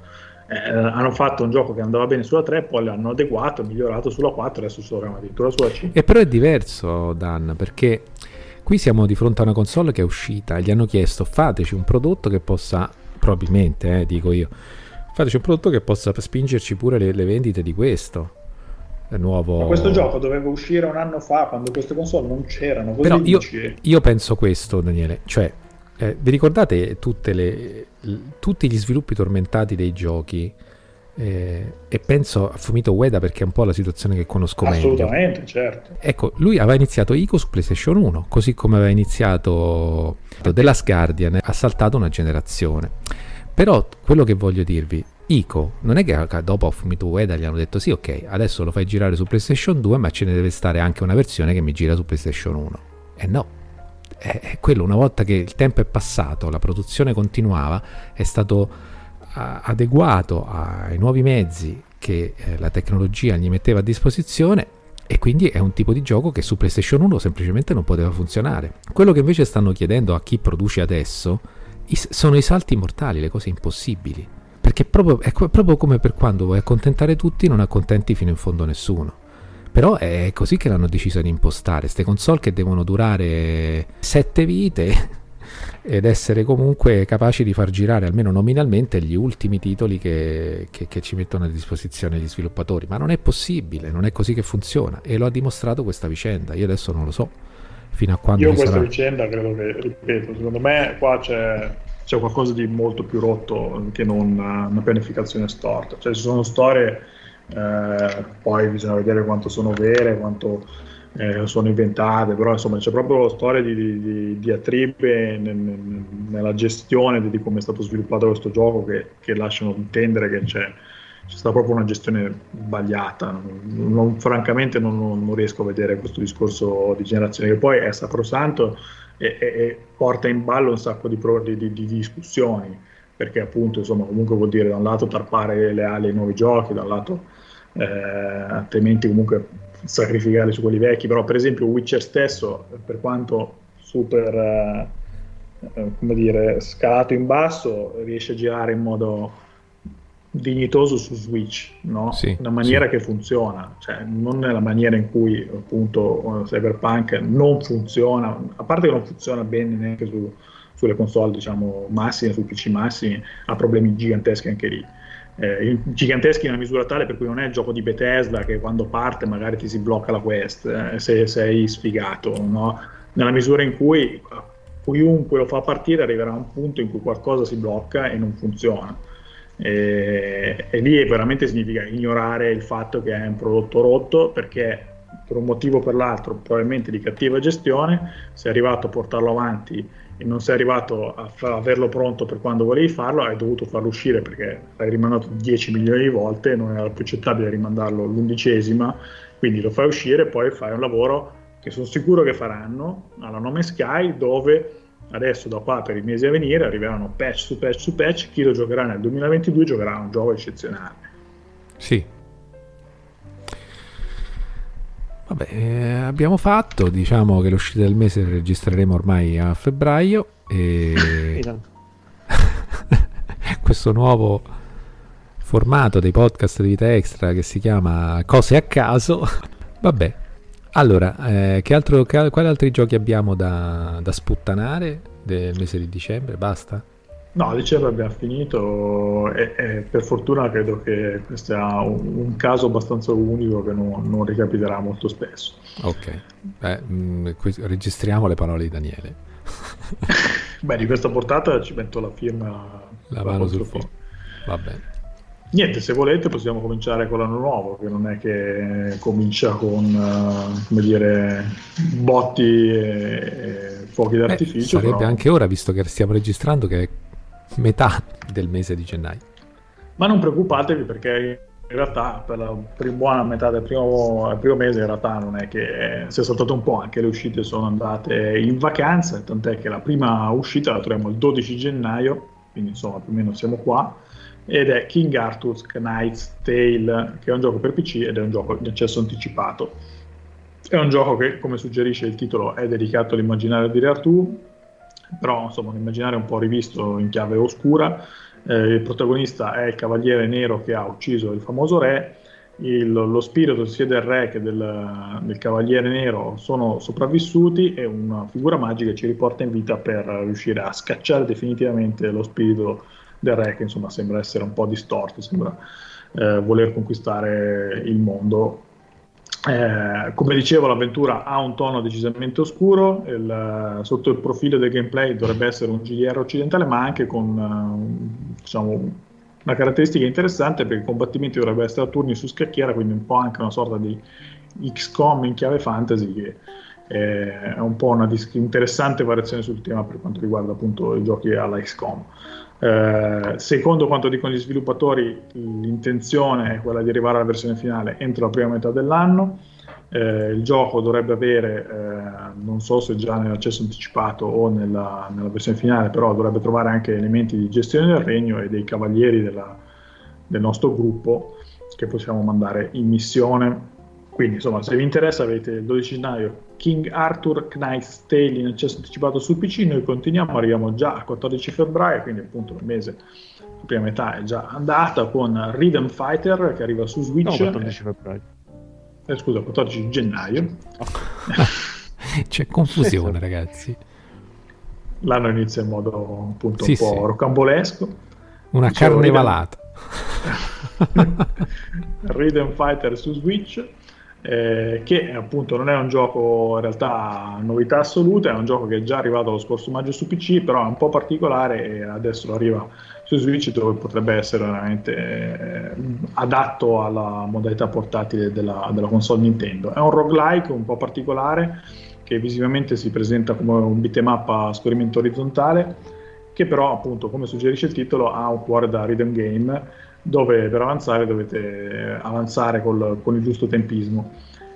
Eh, hanno fatto un gioco che andava bene sulla 3, poi l'hanno adeguato, migliorato sulla 4, adesso troviamo addirittura sulla 5. E però è diverso, Dan, perché Qui siamo di fronte a una console che è uscita e gli hanno chiesto fateci un prodotto che possa, probabilmente eh, dico io, fateci un prodotto che possa spingerci pure le, le vendite di questo. Nuovo... Ma questo gioco doveva uscire un anno fa quando queste console non c'erano. Però io, io, penso questo, Daniele, cioè eh, vi ricordate le, tutti gli sviluppi tormentati dei giochi? Eh, e penso a Fumito Ueda perché è un po' la situazione che conosco Assolutamente, meglio. Assolutamente, certo. Ecco, lui aveva iniziato Ico su PlayStation 1, così come aveva iniziato The Last Guardian, ha saltato una generazione. Però quello che voglio dirvi, ICO non è che dopo Off Me To Ueda gli hanno detto sì ok adesso lo fai girare su PlayStation 2 ma ce ne deve stare anche una versione che mi gira su PlayStation 1 e eh no è quello una volta che il tempo è passato la produzione continuava è stato adeguato ai nuovi mezzi che eh, la tecnologia gli metteva a disposizione e quindi è un tipo di gioco che su PlayStation 1 semplicemente non poteva funzionare. Quello che invece stanno chiedendo a chi produce adesso sono i salti mortali, le cose impossibili. Perché proprio, è proprio come per quando vuoi accontentare tutti, non accontenti fino in fondo nessuno. Però è così che l'hanno deciso di impostare. Queste console che devono durare sette vite ed essere comunque capaci di far girare almeno nominalmente gli ultimi titoli che, che, che, ci mettono a disposizione gli sviluppatori. Ma non è possibile, non è così che funziona e lo ha dimostrato questa vicenda. Io adesso non lo so fino a quando... Io questa sarà. vicenda credo che, ripeto, secondo me qua c'è, c'è qualcosa di molto più rotto che non una pianificazione storta. Cioè ci sono storie, eh, poi bisogna vedere quanto sono vere, quanto eh, sono inventate, però insomma c'è proprio storia di, di, di attribe nella gestione di, come è stato sviluppato questo gioco che, che lasciano intendere che c'è, c'è, stata proprio una gestione sbagliata. Non, non, francamente non, non, riesco a vedere questo discorso di generazione che poi è sacrosanto e, e, e porta in ballo un sacco di, pro, di discussioni perché appunto insomma comunque vuol dire da un lato tarpare le ali ai nuovi giochi, da un lato eh, altrimenti comunque sacrificare su quelli vecchi, però per esempio Witcher stesso, per quanto super, eh, eh, come dire, scalato in basso, riesce a girare in modo dignitoso su Switch, no? Sì, una maniera sì. che funziona, cioè non nella maniera in cui appunto Cyberpunk non funziona, a parte che non funziona bene neanche su, sulle console diciamo massime, sui PC massimi, ha problemi giganteschi anche lì eh, giganteschi in una misura tale per cui non è il gioco di Bethesda che quando parte magari ti si blocca la quest eh, se sei sfigato, no? nella misura in cui chiunque lo fa partire arriverà a un punto in cui qualcosa si blocca e non funziona. E, e lì veramente significa ignorare il fatto che è un prodotto rotto perché per un motivo o per l'altro, probabilmente di cattiva gestione, sei arrivato a portarlo avanti e non sei arrivato a fa- averlo pronto per quando volevi farlo, hai dovuto farlo uscire perché l'hai rimandato 10 milioni di volte, non era più accettabile rimandarlo l'undicesima, quindi lo fai uscire e poi fai un lavoro che sono sicuro che faranno alla Nome Sky dove adesso da qua per i mesi a venire arriveranno patch su patch su patch, chi lo giocherà nel 2022 giocherà un gioco eccezionale. Sì, Vabbè, eh, abbiamo fatto, diciamo che l'uscita del mese registreremo ormai a febbraio e (coughs) (laughs) questo nuovo formato dei podcast di vita extra che si chiama Cose a caso. (laughs) Vabbè, allora, eh, che altro, che, quali altri giochi abbiamo da, da sputtanare del mese di dicembre? Basta? No, dicembre abbiamo finito e, e, per fortuna credo che questo sia un, un caso abbastanza unico che non, non ricapiterà molto spesso. Ok, Beh, mh, mm, registriamo le parole di Daniele. (laughs) Beh, di questa portata ci metto la firma. La mano sul fuoco. Va bene. Niente, se volete possiamo cominciare con l'anno nuovo, che non è che comincia con, uh, come dire, botti e, e fuochi d'artificio. Eh, sarebbe però... anche ora, visto che stiamo registrando, che metà del mese di gennaio. Ma non preoccupatevi perché in realtà per la buona metà del primo, primo, mese in realtà non è che sia saltato un po', anche le uscite sono andate in vacanza, tant'è che la prima uscita la troviamo il 12 gennaio, quindi insomma più o meno siamo qua, ed è King Arthur's Knight's Tale, che è un gioco per PC ed è un gioco di accesso anticipato. È un gioco che, come suggerisce il titolo, è dedicato all'immaginario di Re Artù, però insomma un immaginario un po' rivisto in chiave oscura. Eh, il protagonista è il cavaliere nero che ha ucciso il famoso re. Il, lo spirito sia del re che del, del, cavaliere nero sono sopravvissuti e una figura magica ci riporta in vita per riuscire a scacciare definitivamente lo spirito del re che insomma sembra essere un po' distorto, sembra eh, voler conquistare il mondo eh, come dicevo, l'avventura ha un tono decisamente oscuro, il, sotto il profilo del gameplay dovrebbe essere un GDR occidentale, ma anche con uh, diciamo, una caratteristica interessante perché i combattimenti dovrebbero essere a turni su scacchiera, quindi un po' anche una sorta di XCOM in chiave fantasy che è un po' una dis- interessante variazione sul tema per quanto riguarda appunto i giochi alla XCOM. Eh, secondo quanto dicono gli sviluppatori, l'intenzione è quella di arrivare alla versione finale entro la prima metà dell'anno. Eh, il gioco dovrebbe avere, eh, non so se già nell'accesso anticipato o nella, nella, versione finale, però dovrebbe trovare anche elementi di gestione del regno e dei cavalieri della, del nostro gruppo che possiamo mandare in missione. Quindi, insomma, se vi interessa, avete il 12 gennaio King Arthur Knight's Tale in accesso anticipato sul PC. Noi continuiamo, arriviamo già al 14 febbraio, quindi appunto il mese, la prima metà è già andata con Rhythm Fighter che arriva su Switch. No, 14 febbraio eh, scusa, 14 gennaio. (laughs) C'è confusione, ragazzi. L'anno inizia in modo appunto sì, un po' sì. rocambolesco. Una Dicevo, carnevalata. Rhythm (laughs) Fighter su Switch. Eh, che appunto non è un gioco in realtà novità assoluta, è un gioco che è già arrivato lo scorso maggio su PC, però è un po' particolare e adesso arriva su Switch dove potrebbe essere veramente eh, adatto alla modalità portatile della, della, console Nintendo. È un roguelike un po' particolare che visivamente si presenta come un beat'em a scorrimento orizzontale che però appunto come suggerisce il titolo ha un cuore da rhythm game dove per avanzare dovete avanzare col, con il giusto tempismo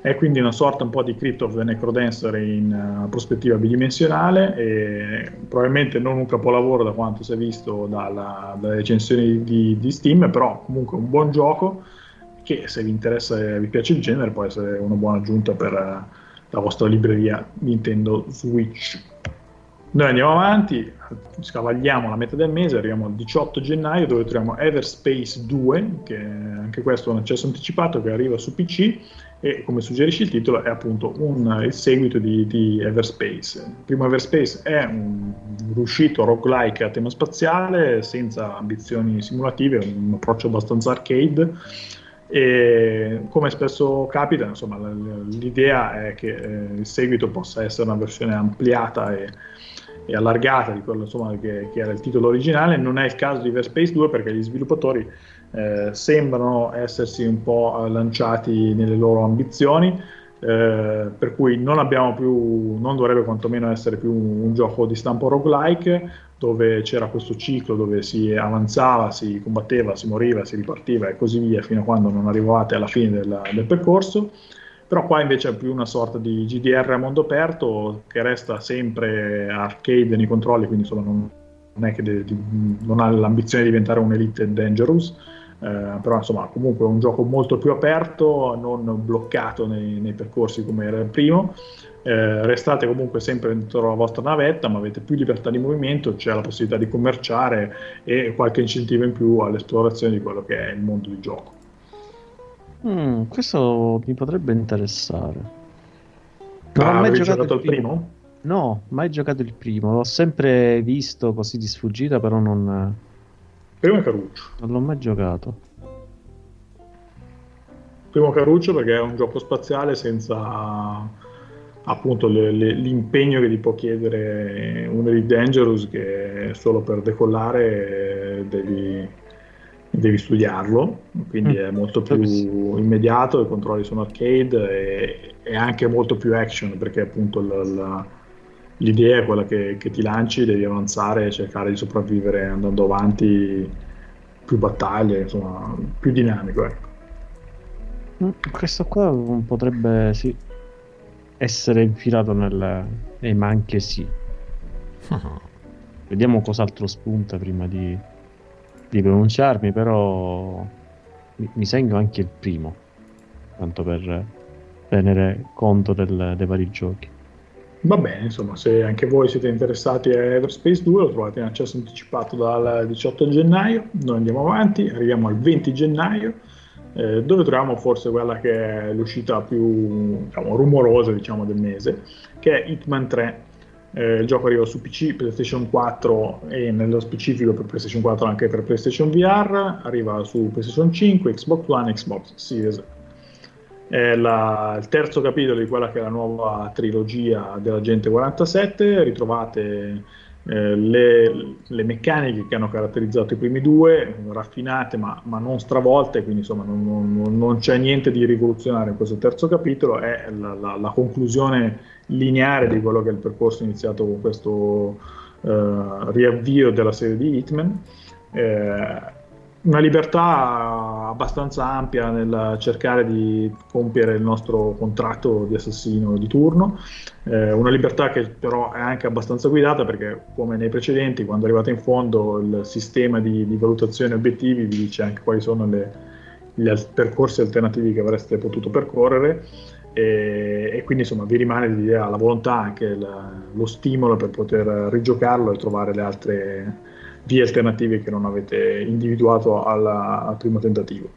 è quindi una sorta un po' di Crypt of the Necrodancer in uh, prospettiva bidimensionale e probabilmente non un capolavoro da quanto si è visto dalla, dalle recensioni di, di, Steam, però comunque un buon gioco che se vi interessa e vi piace il genere può essere una buona aggiunta per uh, la vostra libreria Nintendo Switch. Noi andiamo avanti, scavalliamo la metà del mese, arriviamo al 18 gennaio dove troviamo Everspace 2, che anche questo è un accesso anticipato che arriva su PC e come suggerisce il titolo è appunto un, il seguito di, di, Everspace. Il primo Everspace è un riuscito roguelike a tema spaziale senza ambizioni simulative, un approccio abbastanza arcade e come spesso capita insomma, l'idea è che eh, il seguito possa essere una versione ampliata e, e allargata di quello insomma, che, che, era il titolo originale non è il caso di Everspace 2 perché gli sviluppatori eh, sembrano essersi un po' lanciati nelle loro ambizioni, eh, per cui non abbiamo più, non dovrebbe quantomeno essere più un, un, gioco di stampo roguelike, dove c'era questo ciclo dove si avanzava, si combatteva, si moriva, si ripartiva e così via fino a quando non arrivavate alla fine del, del percorso. Però qua invece è più una sorta di GDR a mondo aperto che resta sempre arcade nei controlli, quindi non, non è che de, di, non ha l'ambizione di diventare un Elite Dangerous, eh, però insomma comunque è un gioco molto più aperto, non bloccato nei, nei percorsi come era il primo. Eh, restate comunque sempre dentro la vostra navetta, ma avete più libertà di movimento, c'è la possibilità di commerciare e qualche incentivo in più all'esplorazione di quello che è il mondo di gioco. Mm, questo mi potrebbe interessare. Non ah, ho mai giocato, giocato il primo? primo? No, mai giocato il primo, l'ho sempre visto così di sfuggita, però non, Primo è Caruccio. Non l'ho mai giocato. Primo Caruccio perché è un gioco spaziale senza appunto le, le, l'impegno che ti può chiedere uno di Dangerous che solo per decollare devi, devi studiarlo, quindi mm. è molto più immediato, i controlli sono arcade e, e anche molto più action perché appunto la, la l'idea è quella che, che, ti lanci, devi avanzare e cercare di sopravvivere andando avanti, più battaglie, insomma, più dinamico. Ecco. Mm, questo qua potrebbe sì, essere infilato nel... Eh, ma anche sì. (laughs) Vediamo cos'altro spunta prima di, di pronunciarmi, però mi, mi segno anche il primo, tanto per tenere conto del, dei vari giochi. Va bene, insomma, se anche voi siete interessati a Everspace 2 lo trovate in accesso anticipato dal 18 gennaio, noi andiamo avanti, arriviamo al 20 gennaio, eh, dove troviamo forse quella che è l'uscita più diciamo, rumorosa diciamo, del mese, che è Hitman 3. Eh, il gioco arriva su PC, PlayStation 4 e nello specifico per PlayStation 4 anche per PlayStation VR, arriva su PlayStation 5, Xbox One, Xbox Series. È la, il terzo capitolo di quella che è la nuova trilogia dell'Agente 47, ritrovate eh, le, le, meccaniche che hanno caratterizzato i primi due, raffinate ma, ma non stravolte, quindi insomma non, non, non, c'è niente di rivoluzionario in questo terzo capitolo, è la, la, la, conclusione lineare di quello che è il percorso iniziato con questo uh, riavvio della serie di Hitman. Eh, una libertà abbastanza ampia nel cercare di compiere il nostro contratto di assassino di turno, eh, una libertà che però è anche abbastanza guidata perché come nei precedenti quando arrivate in fondo il sistema di, di valutazione obiettivi vi dice anche quali sono gli percorsi alternativi che avreste potuto percorrere. E, e quindi insomma vi rimane l'idea, la volontà, anche la, lo stimolo per poter rigiocarlo e trovare le altre vie alternative che non avete individuato alla, al primo tentativo.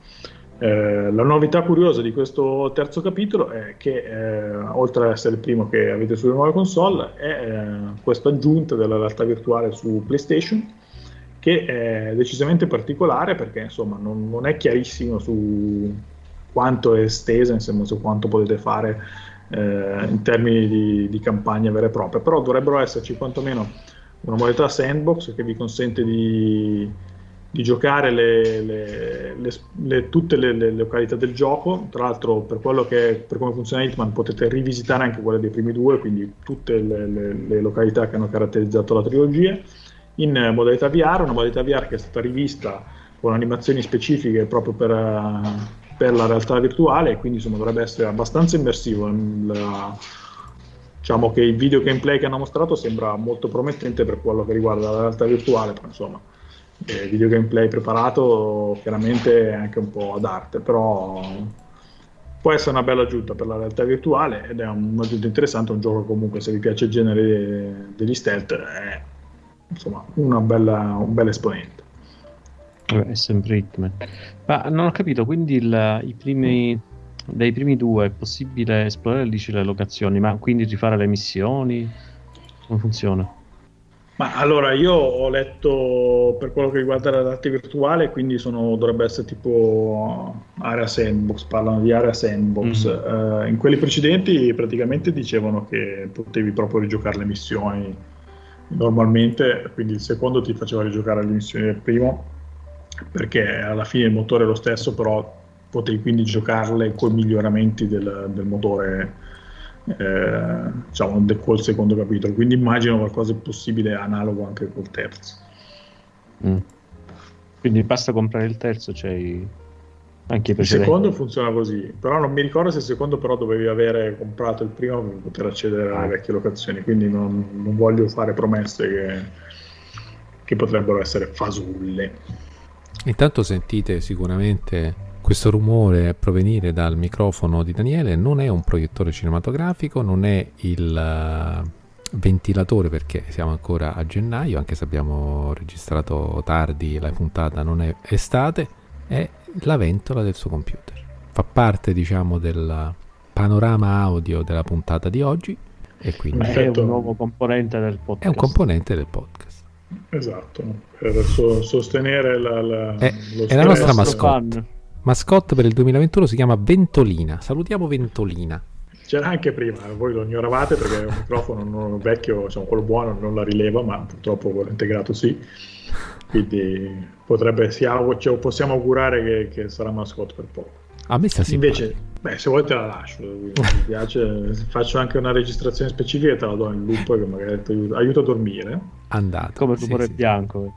Eh, la novità curiosa di questo terzo capitolo è che, eh, oltre ad essere il primo che avete sulle nuove console, è eh, questa aggiunta della realtà virtuale su PlayStation, che è decisamente particolare perché insomma non, non è chiarissimo su quanto è estesa, insomma, su quanto potete fare eh, in termini di, di campagna vera e propria, però dovrebbero esserci quantomeno una modalità sandbox che vi consente di, di giocare le, le, le, tutte le, località del gioco. Tra l'altro, per, che, per come funziona Hitman, potete rivisitare anche quelle dei primi due, quindi tutte le, località che hanno caratterizzato la trilogia. In modalità VR, una modalità VR che è stata rivista con animazioni specifiche proprio per, per la realtà virtuale, quindi insomma, dovrebbe essere abbastanza immersivo. La, diciamo che il video gameplay che hanno mostrato sembra molto promettente per quello che riguarda la realtà virtuale, però insomma, il video gameplay preparato chiaramente è anche un po' ad arte, però può essere una bella aggiunta per la realtà virtuale ed è un'aggiunta interessante, un gioco comunque se vi piace il genere degli stealth è insomma bella, un bel esponente. È sempre Hitman. Ma non ho capito, quindi il, i primi dei primi due è possibile esplorare lì le locazioni, ma quindi rifare le missioni? Come funziona? Ma allora io ho letto per quello che riguarda la realtà virtuale, quindi sono, dovrebbe essere tipo area sandbox, parlano di area sandbox. Mm-hmm. Uh, in quelli precedenti praticamente dicevano che potevi proprio rigiocare le missioni normalmente, quindi il secondo ti faceva rigiocare le missioni del primo, perché alla fine il motore è lo stesso, però potevi quindi giocarle con i miglioramenti del, del motore eh, diciamo col secondo capitolo. Quindi immagino qualcosa di possibile analogo anche col terzo. Mm. quindi basta comprare il terzo c'è anche il secondo funziona così però non mi ricordo se il secondo però dovevi avere comprato il primo per poter accedere alle vecchie locazioni quindi non, non voglio fare promesse che, che potrebbero essere fasulle. Intanto sentite sicuramente questo rumore a provenire dal microfono di Daniele non è un proiettore cinematografico, non è il uh, ventilatore perché siamo ancora a gennaio, anche se abbiamo registrato tardi la puntata non è estate, è la ventola del suo computer. Fa parte, diciamo, del panorama audio della puntata di oggi e quindi è un nuovo componente del podcast. È un componente del podcast. Esatto, per so- sostenere la, la, è, è la nostra mascotte mascotte per il 2021 si chiama Ventolina. Salutiamo Ventolina. C'era anche prima, voi lo ignoravate perché è un microfono non vecchio, diciamo, quello buono non la rileva, ma purtroppo quello integrato sì. Quindi potrebbe, siamo, cioè, possiamo augurare che, che, sarà mascotte per poco. A me sta Invece, beh, se vuoi te la lascio, mi piace, faccio anche una registrazione specifica e te la do in loop che magari ti aiuta, aiuta a dormire. Andato. Come il rumore sì, bianco.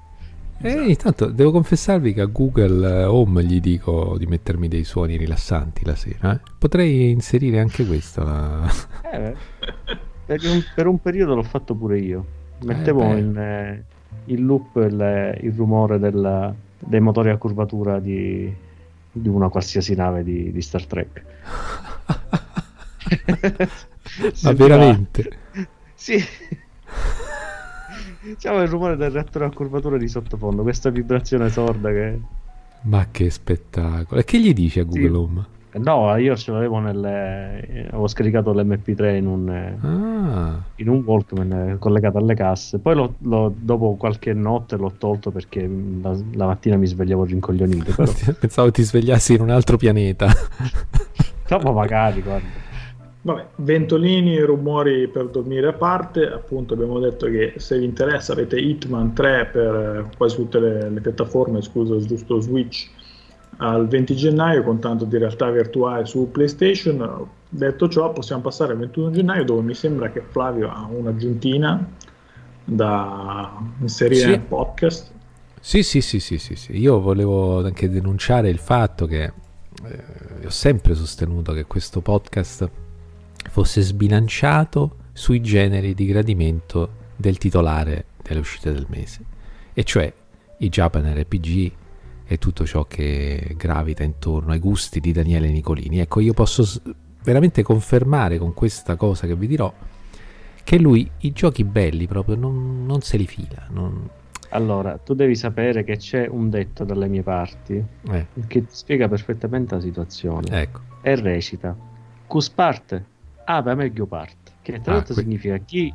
E esatto. intanto devo confessarvi che a Google Home gli dico di mettermi dei suoni rilassanti la sera. Eh? Potrei inserire anche questo. La... Eh, (laughs) per, un, per, un, periodo l'ho fatto pure io. Mettevo eh, in, eh, in, loop il, il rumore del, dei motori a curvatura di, di una qualsiasi nave di, di Star Trek. (laughs) Ma veramente? (laughs) Sì. Diciamo il rumore del reattore a curvatura di sottofondo, questa vibrazione sorda che... Ma che spettacolo! E che gli dici a Google sì. Home? No, io ce l'avevo nelle... avevo scaricato l'MP3 in un, ah. in un Walkman collegato alle casse. Poi l'ho, l'ho, dopo qualche notte l'ho tolto perché la, la mattina mi svegliavo rincoglionito. Però. (laughs) Pensavo ti svegliassi in un altro pianeta. (laughs) no, magari, guarda. Vabbè, ventolini e rumori per dormire a parte, appunto abbiamo detto che se vi interessa avete Hitman 3 per eh, quasi tutte le, le piattaforme, scusa, giusto Switch, al 20 gennaio con tanto di realtà virtuale su PlayStation. Detto ciò, possiamo passare al 21 gennaio dove mi sembra che Flavio ha un'aggiuntina da inserire sì. nel podcast. Sì, sì, sì, sì, sì, sì. Io volevo anche denunciare il fatto che eh, ho sempre sostenuto che questo podcast fosse sbilanciato sui generi di gradimento del titolare delle uscite del mese, e cioè i Japan RPG e tutto ciò che gravita intorno ai gusti di Daniele Nicolini. Ecco, io posso veramente confermare con questa cosa che vi dirò che lui i giochi belli proprio non, non se li fila. Non... Allora, tu devi sapere che c'è un detto dalle mie parti eh. che spiega perfettamente la situazione. Ecco. E recita: Cus parte, ave meglio parte. Che tra l'altro ah, significa chi,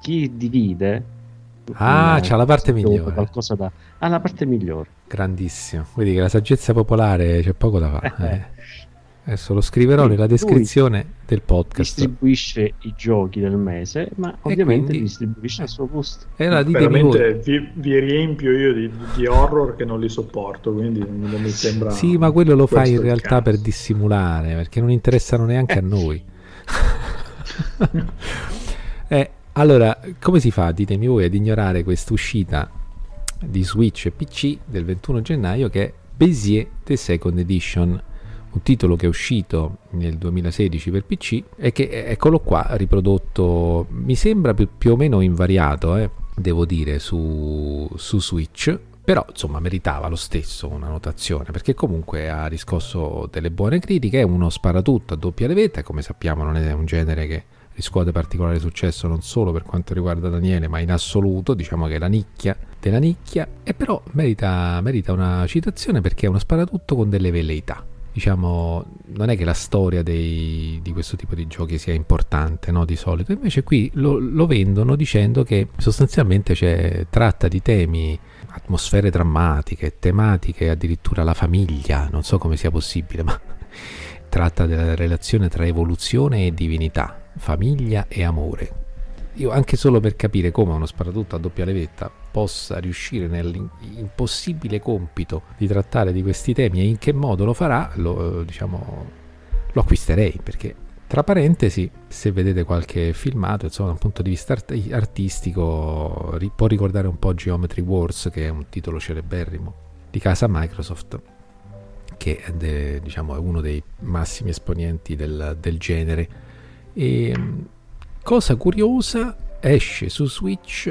chi divide. Ah, c'ha la parte migliore. Qualcosa da... Ha la parte migliore. Grandissimo. Vedi che la saggezza popolare c'è poco da fare. Eh. (laughs) Adesso lo scriverò quindi nella descrizione del podcast. Distribuisce i giochi del mese, ma ovviamente quindi, distribuisce al suo gusto. E allora Veramente vi, vi, riempio io di, di, horror che non li sopporto, quindi non mi sembra. Sì, ma quello lo fai in realtà per dissimulare, perché non interessano neanche a noi. (laughs) (laughs) eh, allora, come si fa, ditemi voi, ad ignorare questa uscita di Switch e PC del 21 gennaio che è Bézier The Second Edition? un titolo che è uscito nel 2016 per PC e che eccolo qua riprodotto mi sembra più, più o meno invariato eh, devo dire su, su Switch però insomma meritava lo stesso una notazione perché comunque ha riscosso delle buone critiche è uno sparatutto a doppia levetta come sappiamo non è un genere che riscuote particolare successo non solo per quanto riguarda Daniele ma in assoluto diciamo che è la nicchia della nicchia e però merita, merita una citazione perché è uno sparatutto con delle velleità diciamo, non è che la storia dei, di questo tipo di giochi sia importante, no, di solito, invece qui lo, lo vendono dicendo che sostanzialmente cioè, tratta di temi, atmosfere drammatiche, tematiche, addirittura la famiglia, non so come sia possibile, ma (laughs) tratta della relazione tra evoluzione e divinità, famiglia e amore. Io anche solo per capire come uno sparatutto a doppia levetta possa riuscire nell'impossibile compito di trattare di questi temi e in che modo lo farà, lo, diciamo, lo acquisterei perché tra parentesi, se vedete qualche filmato, insomma, da un punto di vista art- artistico, ri- può ricordare un po' Geometry Wars, che è un titolo celeberrimo di casa Microsoft, che è, de, diciamo, è uno dei massimi esponenti del, del genere. E cosa curiosa, esce su Switch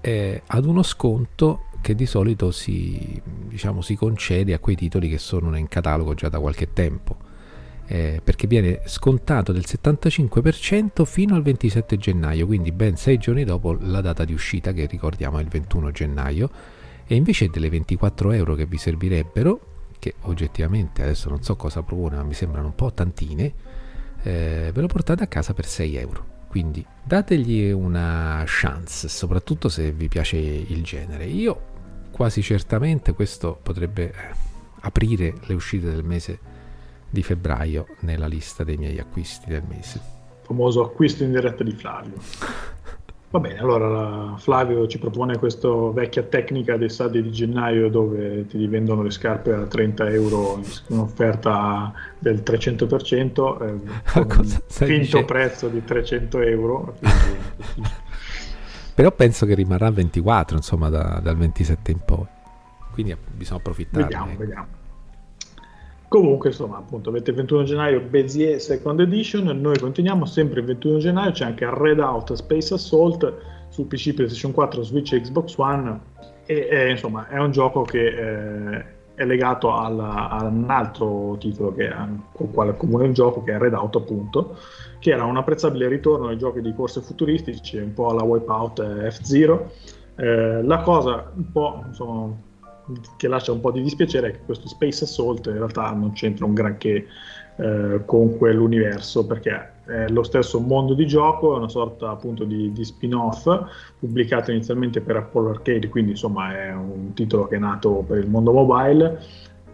eh, ad uno sconto che di solito si, diciamo, si, concede a quei titoli che sono in catalogo già da qualche tempo, eh, perché viene scontato del 75% fino al 27 gennaio, quindi ben sei giorni dopo la data di uscita che ricordiamo è il 21 gennaio, e invece delle 24 euro che vi servirebbero, che oggettivamente adesso non so cosa propone, ma mi sembrano un po' tantine, eh, ve lo portate a casa per 6 euro. Quindi dategli una chance, soprattutto se vi piace il genere. Io quasi certamente questo potrebbe eh, aprire le uscite del mese di febbraio nella lista dei miei acquisti del mese. Famoso acquisto in diretta di Flavio. Va bene, allora Flavio ci propone questa vecchia tecnica dei saldi di gennaio dove ti vendono le scarpe a 30 euro in offerta del 300%, eh, (laughs) finto prezzo di 300 euro. Quindi... (laughs) Però penso che rimarrà 24, insomma, da, dal 27 in poi. Quindi bisogna approfittare. Vediamo, ecco. vediamo. Comunque, insomma, appunto, avete il 21 gennaio Bezier Second Edition, noi continuiamo sempre il 21 gennaio, c'è anche Redout Space Assault su PC, PlayStation 4, Switch e Xbox One e, e insomma è un gioco che eh, è legato alla, a un altro titolo che, con il quale comune il gioco, che è Redout appunto, che era un apprezzabile ritorno ai giochi di corse futuristici, un po' alla Wipeout F-Zero. Eh, la cosa un po' insomma che lascia un po' di dispiacere è che questo Space Assault in realtà non c'entra un granché eh, con quell'universo perché è lo stesso mondo di gioco, è una sorta appunto di, di, spin-off pubblicato inizialmente per Apple Arcade, quindi insomma è un titolo che è nato per il mondo mobile,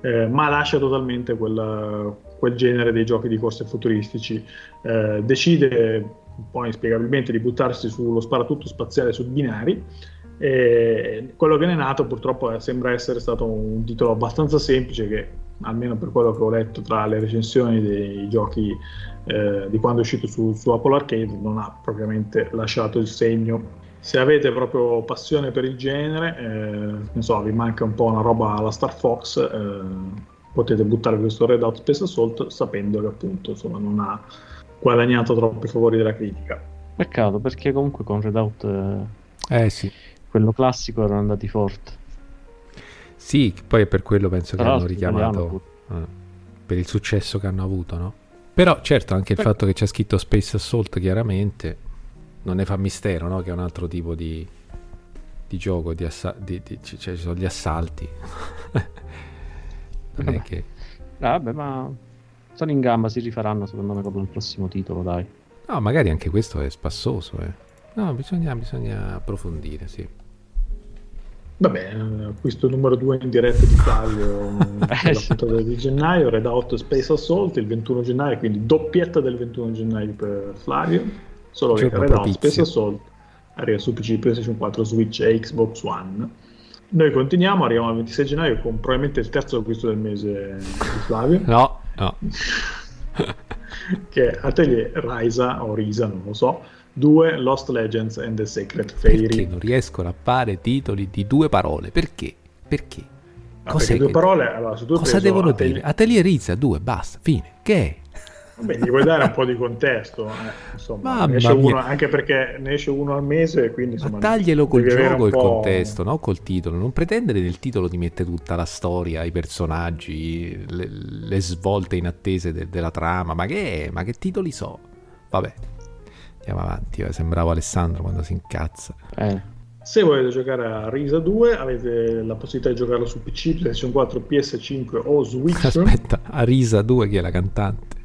eh, ma lascia totalmente quel, quel, genere dei giochi di corse futuristici. Eh, decide un po' inspiegabilmente di buttarsi sullo sparatutto spaziale su binari e quello che ne è nato purtroppo sembra essere stato un titolo abbastanza semplice che almeno per quello che ho letto tra le recensioni dei giochi eh, di quando è uscito su, su, Apple Arcade non ha propriamente lasciato il segno se avete proprio passione per il genere, eh, so, vi manca un po' una roba alla Star Fox, eh, potete buttare questo Red Hot Space Assault sapendo che appunto insomma, non ha guadagnato troppi favori della critica. Peccato perché comunque con Red Hot eh, eh sì. Quello classico erano andati forte. Sì, poi è per quello penso Però che hanno richiamato eh, per il successo che hanno avuto, no? Però certo anche il fatto che c'è scritto Space Assault chiaramente non ne fa mistero, no? Che è un altro tipo di, di gioco, di assa- di, cioè ci sono gli assalti. (laughs) non è che... vabbè, ma sono in gamba, si rifaranno secondo me con il prossimo titolo, dai. No, magari anche questo è spassoso, eh. No, bisogna, bisogna approfondire, sì. Vabbè, acquisto numero 2 in diretta di Flavio (laughs) eh, la puntata di gennaio, Red Hot Space Assault il 21 gennaio, quindi doppietta del 21 gennaio per Flavio. Solo che Red Hot Space Assault arriva su PC, PlayStation 4, Switch e Xbox One. Noi continuiamo, arriviamo al 26 gennaio con probabilmente il terzo acquisto del mese di Flavio. No, no. (laughs) che è Atelier Risa o Risa, non lo so. 2 Lost Legends and the Sacred Fairy. Perché non riescono a fare titoli di due parole? Perché? Perché? Ah, Cos'è due che... parole, allora, cosa devono Atelier... dire? Atelier Risa, due, basta, fine. Che è? Vabbè, gli vuoi dare un po' di contesto, eh, insomma, uno, anche perché ne esce uno al mese, quindi insomma, Ma taglielo col gioco il contesto, no? col titolo. Non pretendere nel titolo di mettere tutta la storia, i personaggi, le, le svolte inattese de- della trama. Ma che, ma che titoli so? Vabbè, andiamo avanti. Eh, sembrava Alessandro quando si incazza. Eh. Se volete giocare a Risa 2 avete la possibilità di giocarlo su PC, PlayStation 4, PS5 o Switch. (laughs) Aspetta, a Risa 2 chi è la cantante?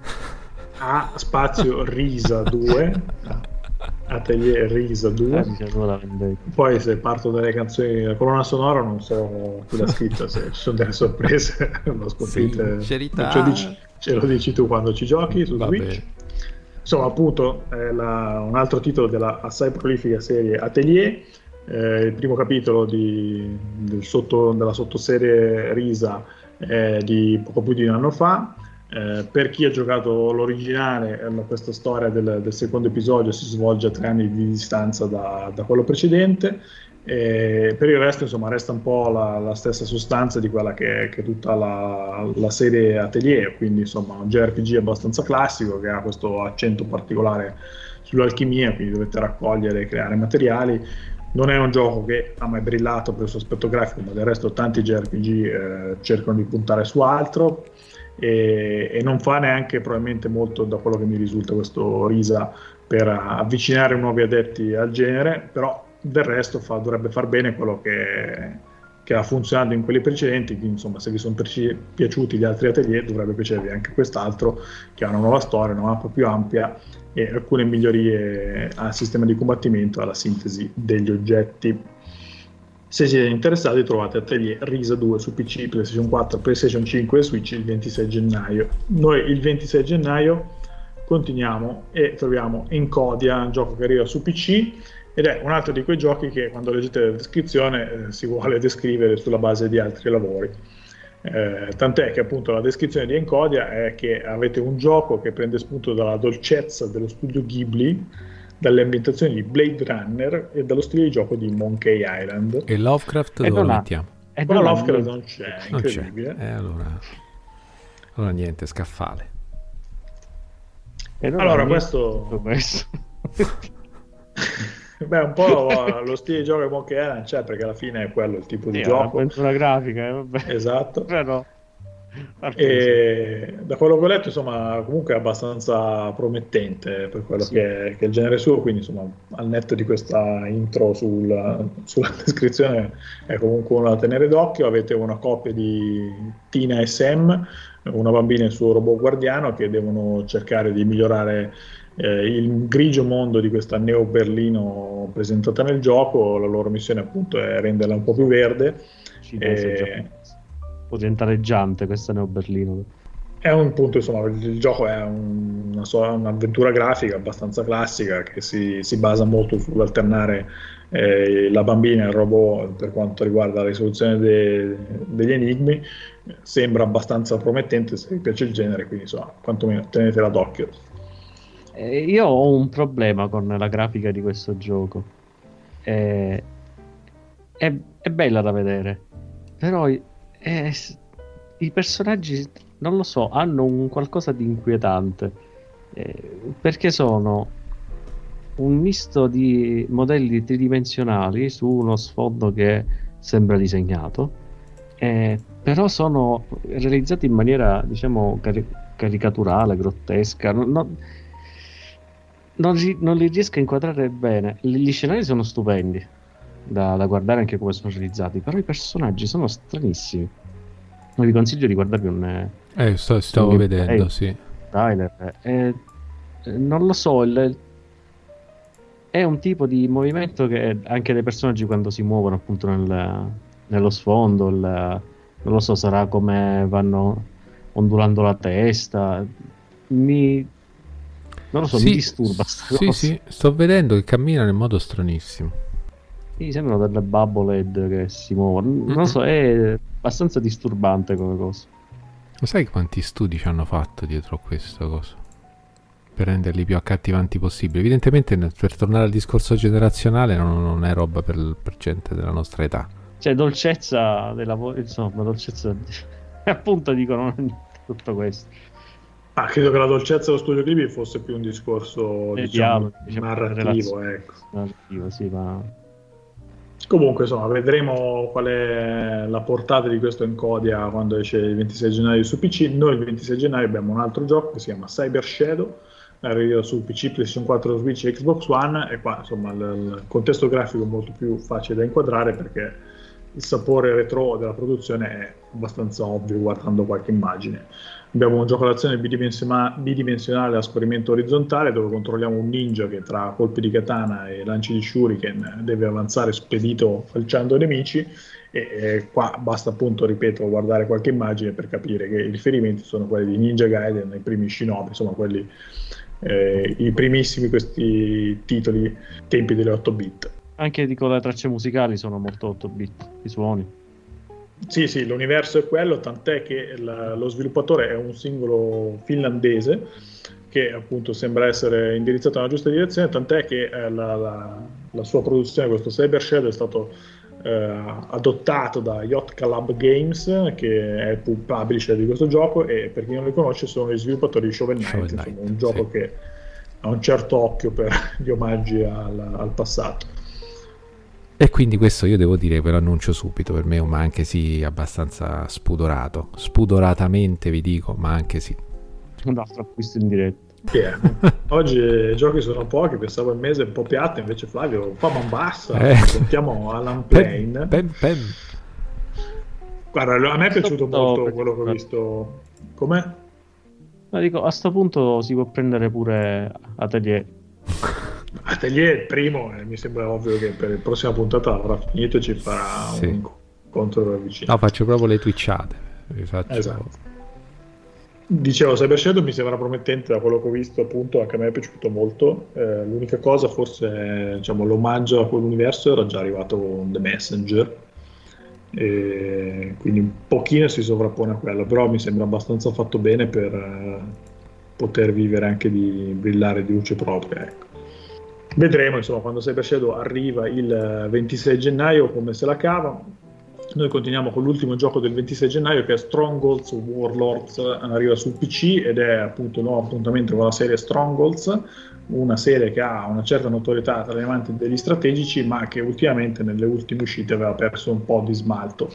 (laughs) A spazio Risa 2 (laughs) Atelier Risa 2 ah, poi se parto dalle canzoni della colonna sonora non so chi l'ha scritta se ci sono delle sorprese lo scoprite sì, ce, lo dici, ce lo dici tu quando ci giochi su Vabbè. Switch insomma appunto è la, un altro titolo della assai prolifica serie Atelier eh, il primo capitolo di, sotto, della sottoserie Risa è di poco più di un anno fa eh, per chi ha giocato l'originale, eh, questa storia del, del, secondo episodio si svolge a tre anni di distanza da, da quello precedente. E per il resto, insomma, resta un po' la, la stessa sostanza di quella che, che è tutta la, la, serie Atelier, quindi insomma un JRPG abbastanza classico che ha questo accento particolare sull'alchimia, quindi dovete raccogliere e creare materiali. Non è un gioco che ha mai brillato per il suo aspetto grafico, ma del resto tanti JRPG eh, cercano di puntare su altro e, e, non fa neanche probabilmente molto da quello che mi risulta questo Risa per avvicinare nuovi adepti al genere, però del resto fa, dovrebbe far bene quello che, che, ha funzionato in quelli precedenti, quindi insomma se vi sono pi- piaciuti gli altri atelier dovrebbe piacervi anche quest'altro che ha una nuova storia, una mappa più ampia e alcune migliorie al sistema di combattimento e alla sintesi degli oggetti. Se siete interessati trovate Atelier Risa 2 su PC, PlayStation 4, PlayStation 5 e Switch il 26 gennaio. Noi il 26 gennaio continuiamo e troviamo Encodia, un gioco che arriva su PC ed è un altro di quei giochi che quando leggete la descrizione eh, si vuole descrivere sulla base di altri lavori. Eh, tant'è che appunto la descrizione di Encodia è che avete un gioco che prende spunto dalla dolcezza dello studio Ghibli dalle ambientazioni di Blade Runner e dallo stile di gioco di Monkey Island. E Lovecraft dove lo mettiamo? E Però Lovecraft non c'è, non incredibile. C'è. Eh, allora... allora niente, scaffale. allora questo... questo. (laughs) (laughs) Beh, un po' (laughs) lo stile di gioco di Monkey Island c'è perché alla fine è quello il tipo di sì, gioco. Una grafica, eh, vabbè. Esatto. (laughs) Però e da quello che ho letto, insomma, comunque è abbastanza promettente per quello sì. che, è, che, è, il genere suo. Quindi, insomma, al netto di questa intro sul, sulla (laughs) descrizione, è comunque uno da tenere d'occhio. Avete una coppia di Tina e Sam, una bambina e il suo robot guardiano, che devono cercare di migliorare eh, il grigio mondo di questa Neo Berlino presentata nel gioco. La loro missione, appunto, è renderla un po' più verde. E, potentaleggiante questa Neo Berlino. È un punto, insomma, il gioco è un, una un'avventura grafica abbastanza classica che si, si basa molto sull'alternare eh, la bambina e il robot per quanto riguarda la risoluzione de, degli enigmi. Sembra abbastanza promettente se vi piace il genere, quindi insomma, quantomeno tenetela d'occhio. Eh, io ho un problema con la grafica di questo gioco è, è, è bella da vedere, però è, i personaggi, non lo so, hanno un qualcosa di inquietante, eh, perché sono un misto di modelli tridimensionali su uno sfondo che sembra disegnato, eh, però sono realizzati in maniera, diciamo, cari- caricaturale, grottesca. Non, non, non, non, li riesco a inquadrare bene. Gli scenari sono stupendi da, da, guardare anche come sono realizzati, però i personaggi sono stranissimi. Vi consiglio di guardarvi un... Eh, sto, stavo vedendo, sì. Tyler, eh, eh, non lo so, il, è un tipo di movimento che anche dei personaggi quando si muovono appunto nel, nello sfondo, il, non lo so, sarà come vanno ondulando la testa, mi, non lo so, sì, mi disturba. Sì, cosa. sì, sto vedendo che camminano in modo stranissimo. Sì, sembrano delle bubble che si muovono. Non lo so, è abbastanza disturbante come cosa. Lo sai quanti studi ci hanno fatto dietro a questa cosa? per renderli più accattivanti possibile. Evidentemente, per tornare al discorso generazionale, non, non è roba per, per, gente della nostra età. Cioè, dolcezza della voce, insomma, dolcezza. (laughs) appunto dicono (laughs) tutto questo. Ah, credo che la dolcezza dello studio Ghibli fosse più un discorso diciamo, diciamo, narrativo, ecco. narrativo sì, ma... Comunque, insomma, vedremo qual è la portata di questo Encodia quando esce il 26 gennaio su PC. Noi il 26 gennaio abbiamo un altro gioco che si chiama Cyber Shadow, arriva su PC, PlayStation 4, Switch e Xbox One e qua insomma il, il contesto grafico è molto più facile da inquadrare perché il sapore retro della produzione è abbastanza ovvio guardando qualche immagine. Abbiamo un gioco d'azione bidimensionale a scorrimento orizzontale dove controlliamo un ninja che tra colpi di katana e lanci di shuriken deve avanzare spedito falciando nemici e, e qua basta appunto, ripeto, guardare qualche immagine per capire che i riferimenti sono quelli di Ninja Gaiden, i primi Shinobi, insomma quelli eh, i primissimi questi titoli tempi delle 8 bit. Anche dico le tracce musicali sono molto 8 bit, i suoni. Sì, sì, l'universo è quello, tant'è che la, lo sviluppatore è un singolo finlandese che appunto sembra essere indirizzato nella giusta direzione, tant'è che eh, la, la, la, sua produzione, questo Cyber Shadow, è stato eh, adottato da Yacht Club Games, che è il publisher di questo gioco, e per chi non li conosce sono gli sviluppatori di Shovel Knight, Shovel insomma, un gioco sì. che ha un certo occhio per gli omaggi al, al, passato. E quindi questo io devo dire, ve lo annuncio subito, per me è un ma anche sì abbastanza spudorato, spudoratamente vi dico, ma anche sì. Un altro acquisto in diretta. Yeah. (laughs) Oggi i giochi sono pochi, pensavo il mese un po' piatto, invece Flavio fa man bassa, eh. sentiamo Alan Plane. Ben, ben, Guarda, a me è piaciuto molto quello che ho visto. Com'è? Ma dico, a questo punto si può prendere pure Atelier. (laughs) Atelier il primo, eh, mi sembra ovvio che per la prossima puntata avrà finito e ci farà sì. un incontro vicino. No, faccio proprio le twitchate. Faccio... Esatto. Dicevo, Cyber Shadow mi sembra promettente da quello che ho visto, appunto, anche a me è piaciuto molto. Eh, l'unica cosa, forse, diciamo, l'omaggio a quell'universo era già arrivato con The Messenger, e quindi un pochino si sovrappone a quello, però mi sembra abbastanza fatto bene per eh, poter vivere anche di brillare di luce propria. Ecco. Vedremo, insomma, quando Cyber Shadow arriva il 26 gennaio come se la cava noi continuiamo con l'ultimo gioco del 26 gennaio che è Strongholds Warlords, arriva sul PC ed è appunto il nuovo appuntamento con la serie Strongholds, una serie che ha una certa notorietà tra gli amanti degli strategici, ma che ultimamente nelle ultime uscite aveva perso un po' di smalto.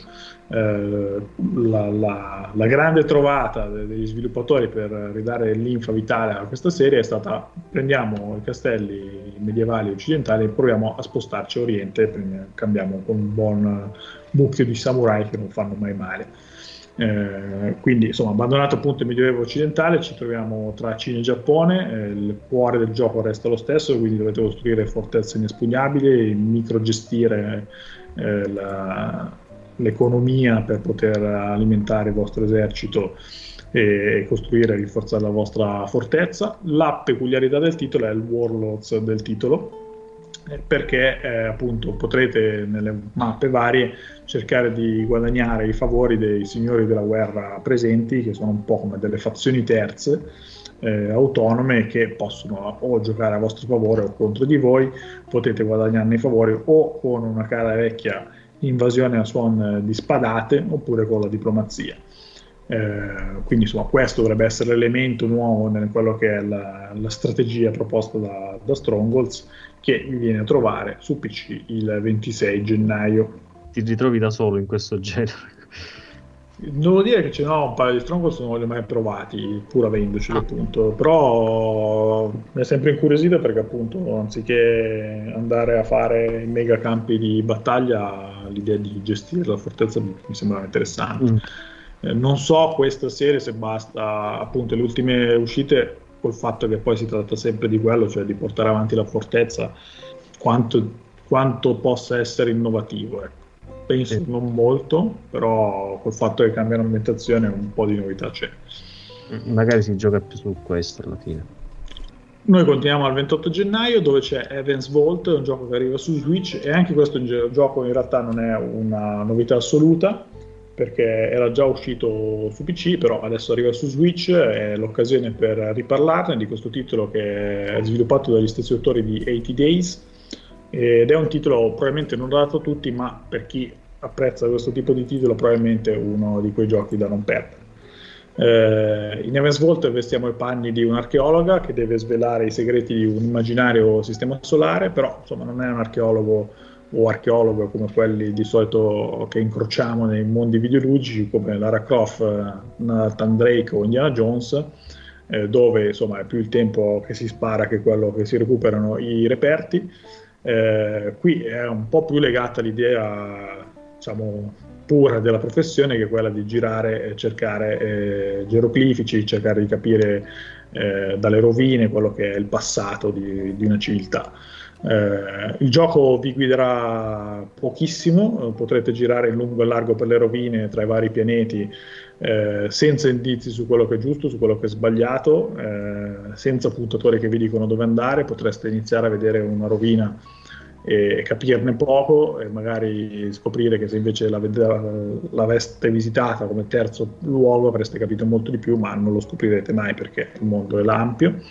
Eh, la, la, la, grande trovata degli sviluppatori per ridare l'infa vitale a questa serie è stata prendiamo i castelli medievali occidentali e proviamo a spostarci a oriente, cambiamo con un buon mucchio di samurai che non fanno mai male. Eh, quindi insomma abbandonato appunto il medioevo occidentale ci troviamo tra Cina e Giappone eh, il cuore del gioco resta lo stesso quindi dovete costruire fortezze inespugnabili microgestire eh, la, l'economia per poter alimentare il vostro esercito e costruire e rinforzare la vostra fortezza la peculiarità del titolo è il warlords del titolo perché eh, appunto potrete nelle mappe varie cercare di guadagnare i favori dei signori della guerra presenti, che sono un po' come delle fazioni terze, eh, autonome che possono o giocare a vostro favore o contro di voi, potete guadagnarne i favori o con una cara vecchia invasione a suon di spadate oppure con la diplomazia. Eh, quindi insomma questo dovrebbe essere l'elemento nuovo in quello che è la, la strategia proposta da, da, Strongholds che vi viene a trovare su PC il 26 gennaio. Ti ritrovi da solo in questo genere? Devo dire che ce n'ho un paio di Strongholds, non li ho mai provati, pur avendoci ah. appunto, però mi è sempre incuriosito perché appunto anziché andare a fare mega campi di battaglia, l'idea di gestire la fortezza mi sembrava interessante. Mm. Eh, non so questa serie se basta, appunto le ultime uscite col fatto che poi si tratta sempre di quello, cioè di portare avanti la fortezza, quanto, quanto possa essere innovativo. Ecco penso sì. non molto, però col fatto che cambiano ambientazione un po' di novità c'è. Magari si gioca più su questo alla fine. Noi continuiamo al 28 gennaio dove c'è Evans Vault, un gioco che arriva su Switch e anche questo gioco in realtà non è una novità assoluta perché era già uscito su PC, però adesso arriva su Switch, è l'occasione per riparlarne di questo titolo che è sviluppato dagli stessi autori di 80 Days ed è un titolo probabilmente non dato a tutti, ma per chi apprezza questo tipo di titolo probabilmente uno di quei giochi da non perdere. Eh, in Evans Vault vestiamo i panni di un'archeologa che deve svelare i segreti di un immaginario sistema solare, però insomma non è un archeologo o archeologo come quelli di solito che incrociamo nei mondi videoludici come Lara Croft, Nathan Drake o Indiana Jones, eh, dove insomma è più il tempo che si spara che quello che si recuperano i reperti. Eh, qui è un po' più legata all'idea, diciamo, pura della professione che è quella di girare e cercare eh, geroglifici, cercare di capire eh, dalle rovine quello che è il passato di, di una civiltà. Eh, il gioco vi guiderà pochissimo, potrete girare in lungo e largo per le rovine tra i vari pianeti eh, senza indizi su quello che è giusto, su quello che è sbagliato, eh, senza puntatori che vi dicono dove andare, potreste iniziare a vedere una rovina e capirne poco e magari scoprire che se invece l'aveste visitata come terzo luogo avreste capito molto di più, ma non lo scoprirete mai perché il mondo è l'ampio.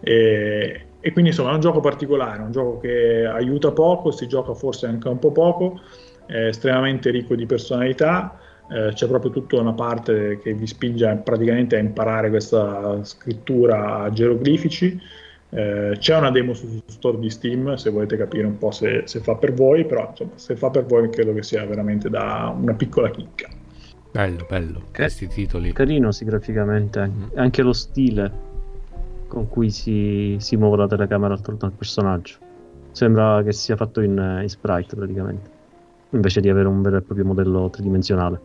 E, e quindi insomma è un gioco particolare, un gioco che aiuta poco, si gioca forse anche un po' poco, è estremamente ricco di personalità, eh, c'è proprio tutta una parte che vi spinge praticamente a imparare questa scrittura a geroglifici eh, c'è una demo sul store di Steam se volete capire un po' se, se, fa per voi, però insomma, se fa per voi credo che sia veramente da una piccola chicca. Bello, bello, questi titoli. Carino sì, graficamente, anche lo stile con cui si, si muove la telecamera attorno al personaggio. Sembra che sia fatto in, in sprite praticamente, invece di avere un vero e proprio modello tridimensionale.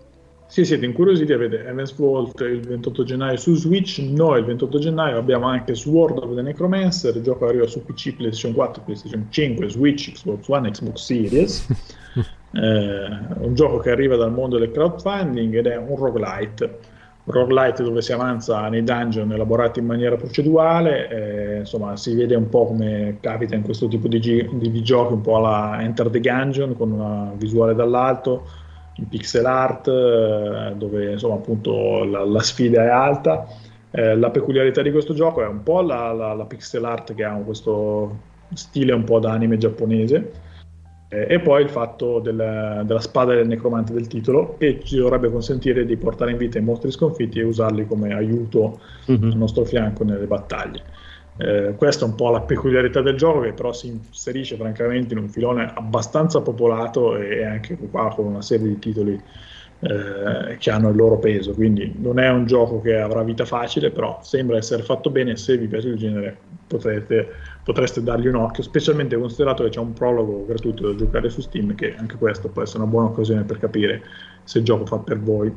Se siete incuriositi avete Evans Vault il 28 gennaio su Switch, noi il 28 gennaio abbiamo anche Sword of the Necromancer, il gioco arriva su PC, PlayStation 4, PlayStation 5, Switch, Xbox One, Xbox Series, (laughs) eh, un gioco che arriva dal mondo del crowdfunding ed è un roguelite, roguelite dove si avanza nei dungeon elaborati in maniera procedurale, eh, insomma si vede un po' come capita in questo tipo di, gi- di giochi, un po' alla Enter the Gungeon con una visuale dall'alto, in pixel art, eh, dove insomma appunto la, la sfida è alta. Eh, la peculiarità di questo gioco è un po' la, la, la, pixel art che ha questo stile un po' da anime giapponese e poi il fatto del, della spada del necromante del titolo che ci dovrebbe consentire di portare in vita i mostri sconfitti e usarli come aiuto mm-hmm. al nostro fianco nelle battaglie. Eh, questa è un po' la peculiarità del gioco che però si inserisce francamente in un filone abbastanza popolato e anche qua con una serie di titoli eh, che hanno il loro peso, quindi non è un gioco che avrà vita facile, però sembra essere fatto bene, se vi piace il genere potrete, potreste dargli un occhio, specialmente considerato che c'è un prologo gratuito da giocare su Steam, che anche questo può essere una buona occasione per capire se il gioco fa per voi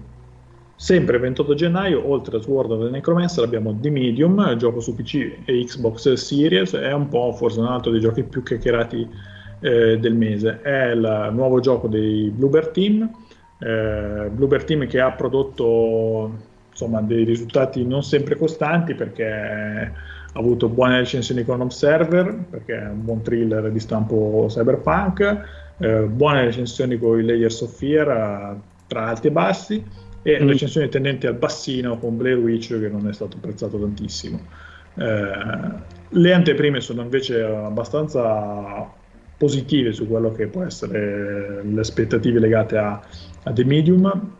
Sempre il 28 gennaio, oltre a Sword of the Necromancer, abbiamo The Medium, gioco su PC e Xbox Series, è un po' forse un altro dei giochi più chiacchierati eh, del mese. È il nuovo gioco dei Bluebird Team, eh, Bluebird Team che ha prodotto insomma, dei risultati non sempre costanti perché ha avuto buone recensioni con Observer, perché è un buon thriller di stampo cyberpunk, eh, buone recensioni con i Layers of Fear tra alti e bassi e mm. recensioni tendenti al bassino con Blair Witch che non è stato apprezzato tantissimo. Eh, le anteprime sono invece abbastanza positive su quello che può essere le aspettative legate a, a The Medium,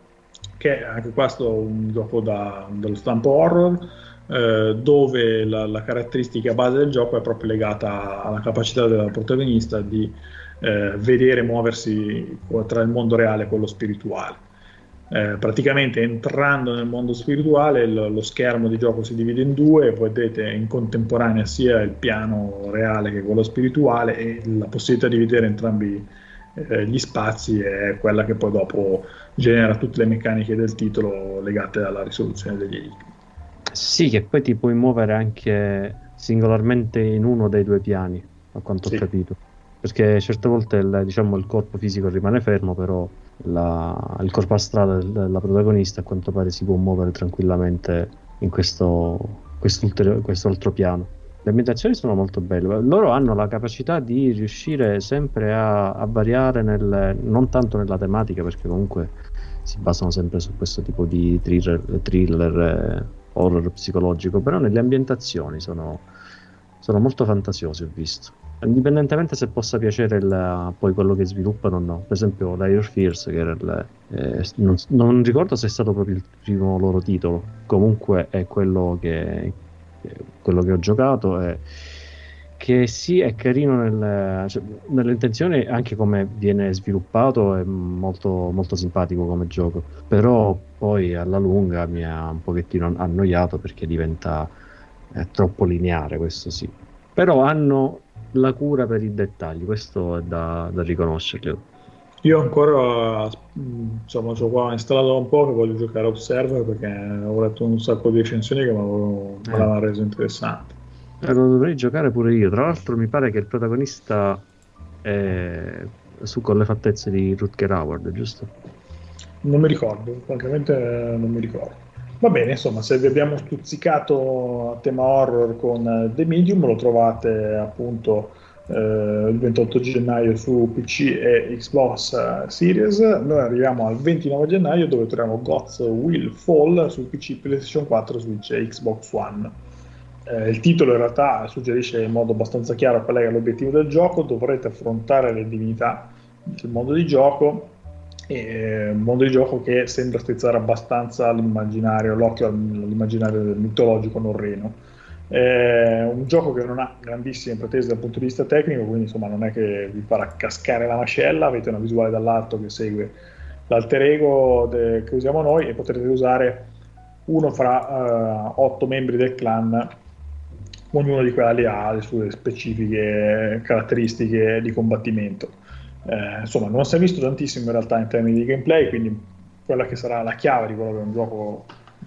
che è anche questo un gioco da, dello stampo horror, eh, dove la, la, caratteristica base del gioco è proprio legata alla capacità del protagonista di eh, vedere muoversi tra il mondo reale e quello spirituale eh, praticamente entrando nel mondo spirituale lo, lo, schermo di gioco si divide in due vedete in contemporanea sia il piano reale che quello spirituale e la possibilità di vedere entrambi eh, gli spazi è quella che poi dopo genera tutte le meccaniche del titolo legate alla risoluzione degli enigmi. Sì, che poi ti puoi muovere anche singolarmente in uno dei due piani, a quanto sì. ho capito. Perché certe volte il, diciamo, il corpo fisico rimane fermo, però la, il corpo astrale della protagonista a quanto pare si può muovere tranquillamente in questo, questo altro piano. Le ambientazioni sono molto belle, loro hanno la capacità di riuscire sempre a, a variare nel, non tanto nella tematica perché comunque si basano sempre su questo tipo di thriller, thriller eh, horror psicologico, però nelle ambientazioni sono, sono molto fantasiosi ho visto indipendentemente se possa piacere il, poi quello che sviluppano o no. Per esempio, Dire Fears, che era il, eh, non, non, ricordo se è stato proprio il primo loro titolo, comunque è quello che, quello che ho giocato. È, che sì, è carino nel, cioè, nell'intenzione, anche come viene sviluppato, è molto, molto simpatico come gioco. Però poi alla lunga mi ha un pochettino annoiato perché diventa eh, troppo lineare, questo sì. Però hanno la cura per i dettagli, questo è da, da riconoscerlo. Io ancora, insomma, ho qua installato un po' che voglio giocare a Observer perché ho letto un sacco di recensioni che mi avevano eh. reso interessante. Eh, lo dovrei giocare pure io. Tra l'altro mi pare che il protagonista è su con le fattezze di Rutger Howard, giusto? Non mi ricordo, francamente non mi ricordo. Va bene, insomma, se vi abbiamo stuzzicato a tema horror con eh, The Medium, lo trovate appunto eh, il 28 gennaio su PC e Xbox eh, Series. Noi arriviamo al 29 gennaio dove troviamo Gods Will Fall su PC, PlayStation 4, Switch e Xbox One. Eh, il titolo in realtà suggerisce in modo abbastanza chiaro qual è l'obiettivo del gioco, dovrete affrontare le divinità del mondo di gioco un mondo di gioco che sembra strizzare abbastanza l'immaginario, l'occhio all'immaginario mitologico norreno. È un gioco che non ha grandissime pretese dal punto di vista tecnico, quindi insomma non è che vi farà cascare la mascella, avete una visuale dall'alto che segue l'alter ego de- che usiamo noi e potrete usare uno fra uh, otto membri del clan, ognuno di quali ha le sue specifiche caratteristiche di combattimento. Eh, insomma, non si è visto tantissimo in realtà in termini di gameplay, quindi quella che sarà la chiave di quello che è un gioco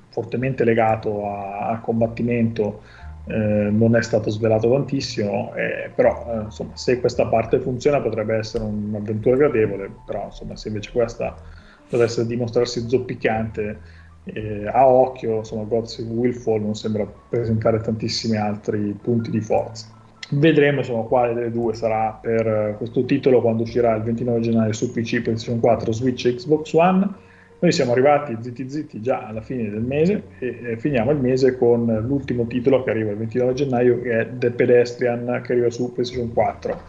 fortemente legato al combattimento eh, non è stato svelato tantissimo, eh, però eh, insomma, se questa parte funziona potrebbe essere un'avventura gradevole, però insomma, se invece questa dovesse dimostrarsi zoppicante eh, a occhio, insomma, Gods Will Fall non sembra presentare tantissimi altri punti di forza. Vedremo insomma, quale delle due sarà per eh, questo titolo quando uscirà il 29 gennaio su PC, PlayStation 4, Switch e Xbox One. Noi siamo arrivati zitti zitti già alla fine del mese e finiamo il mese con l'ultimo titolo che arriva il 29 gennaio che è The Pedestrian che arriva su PlayStation 4.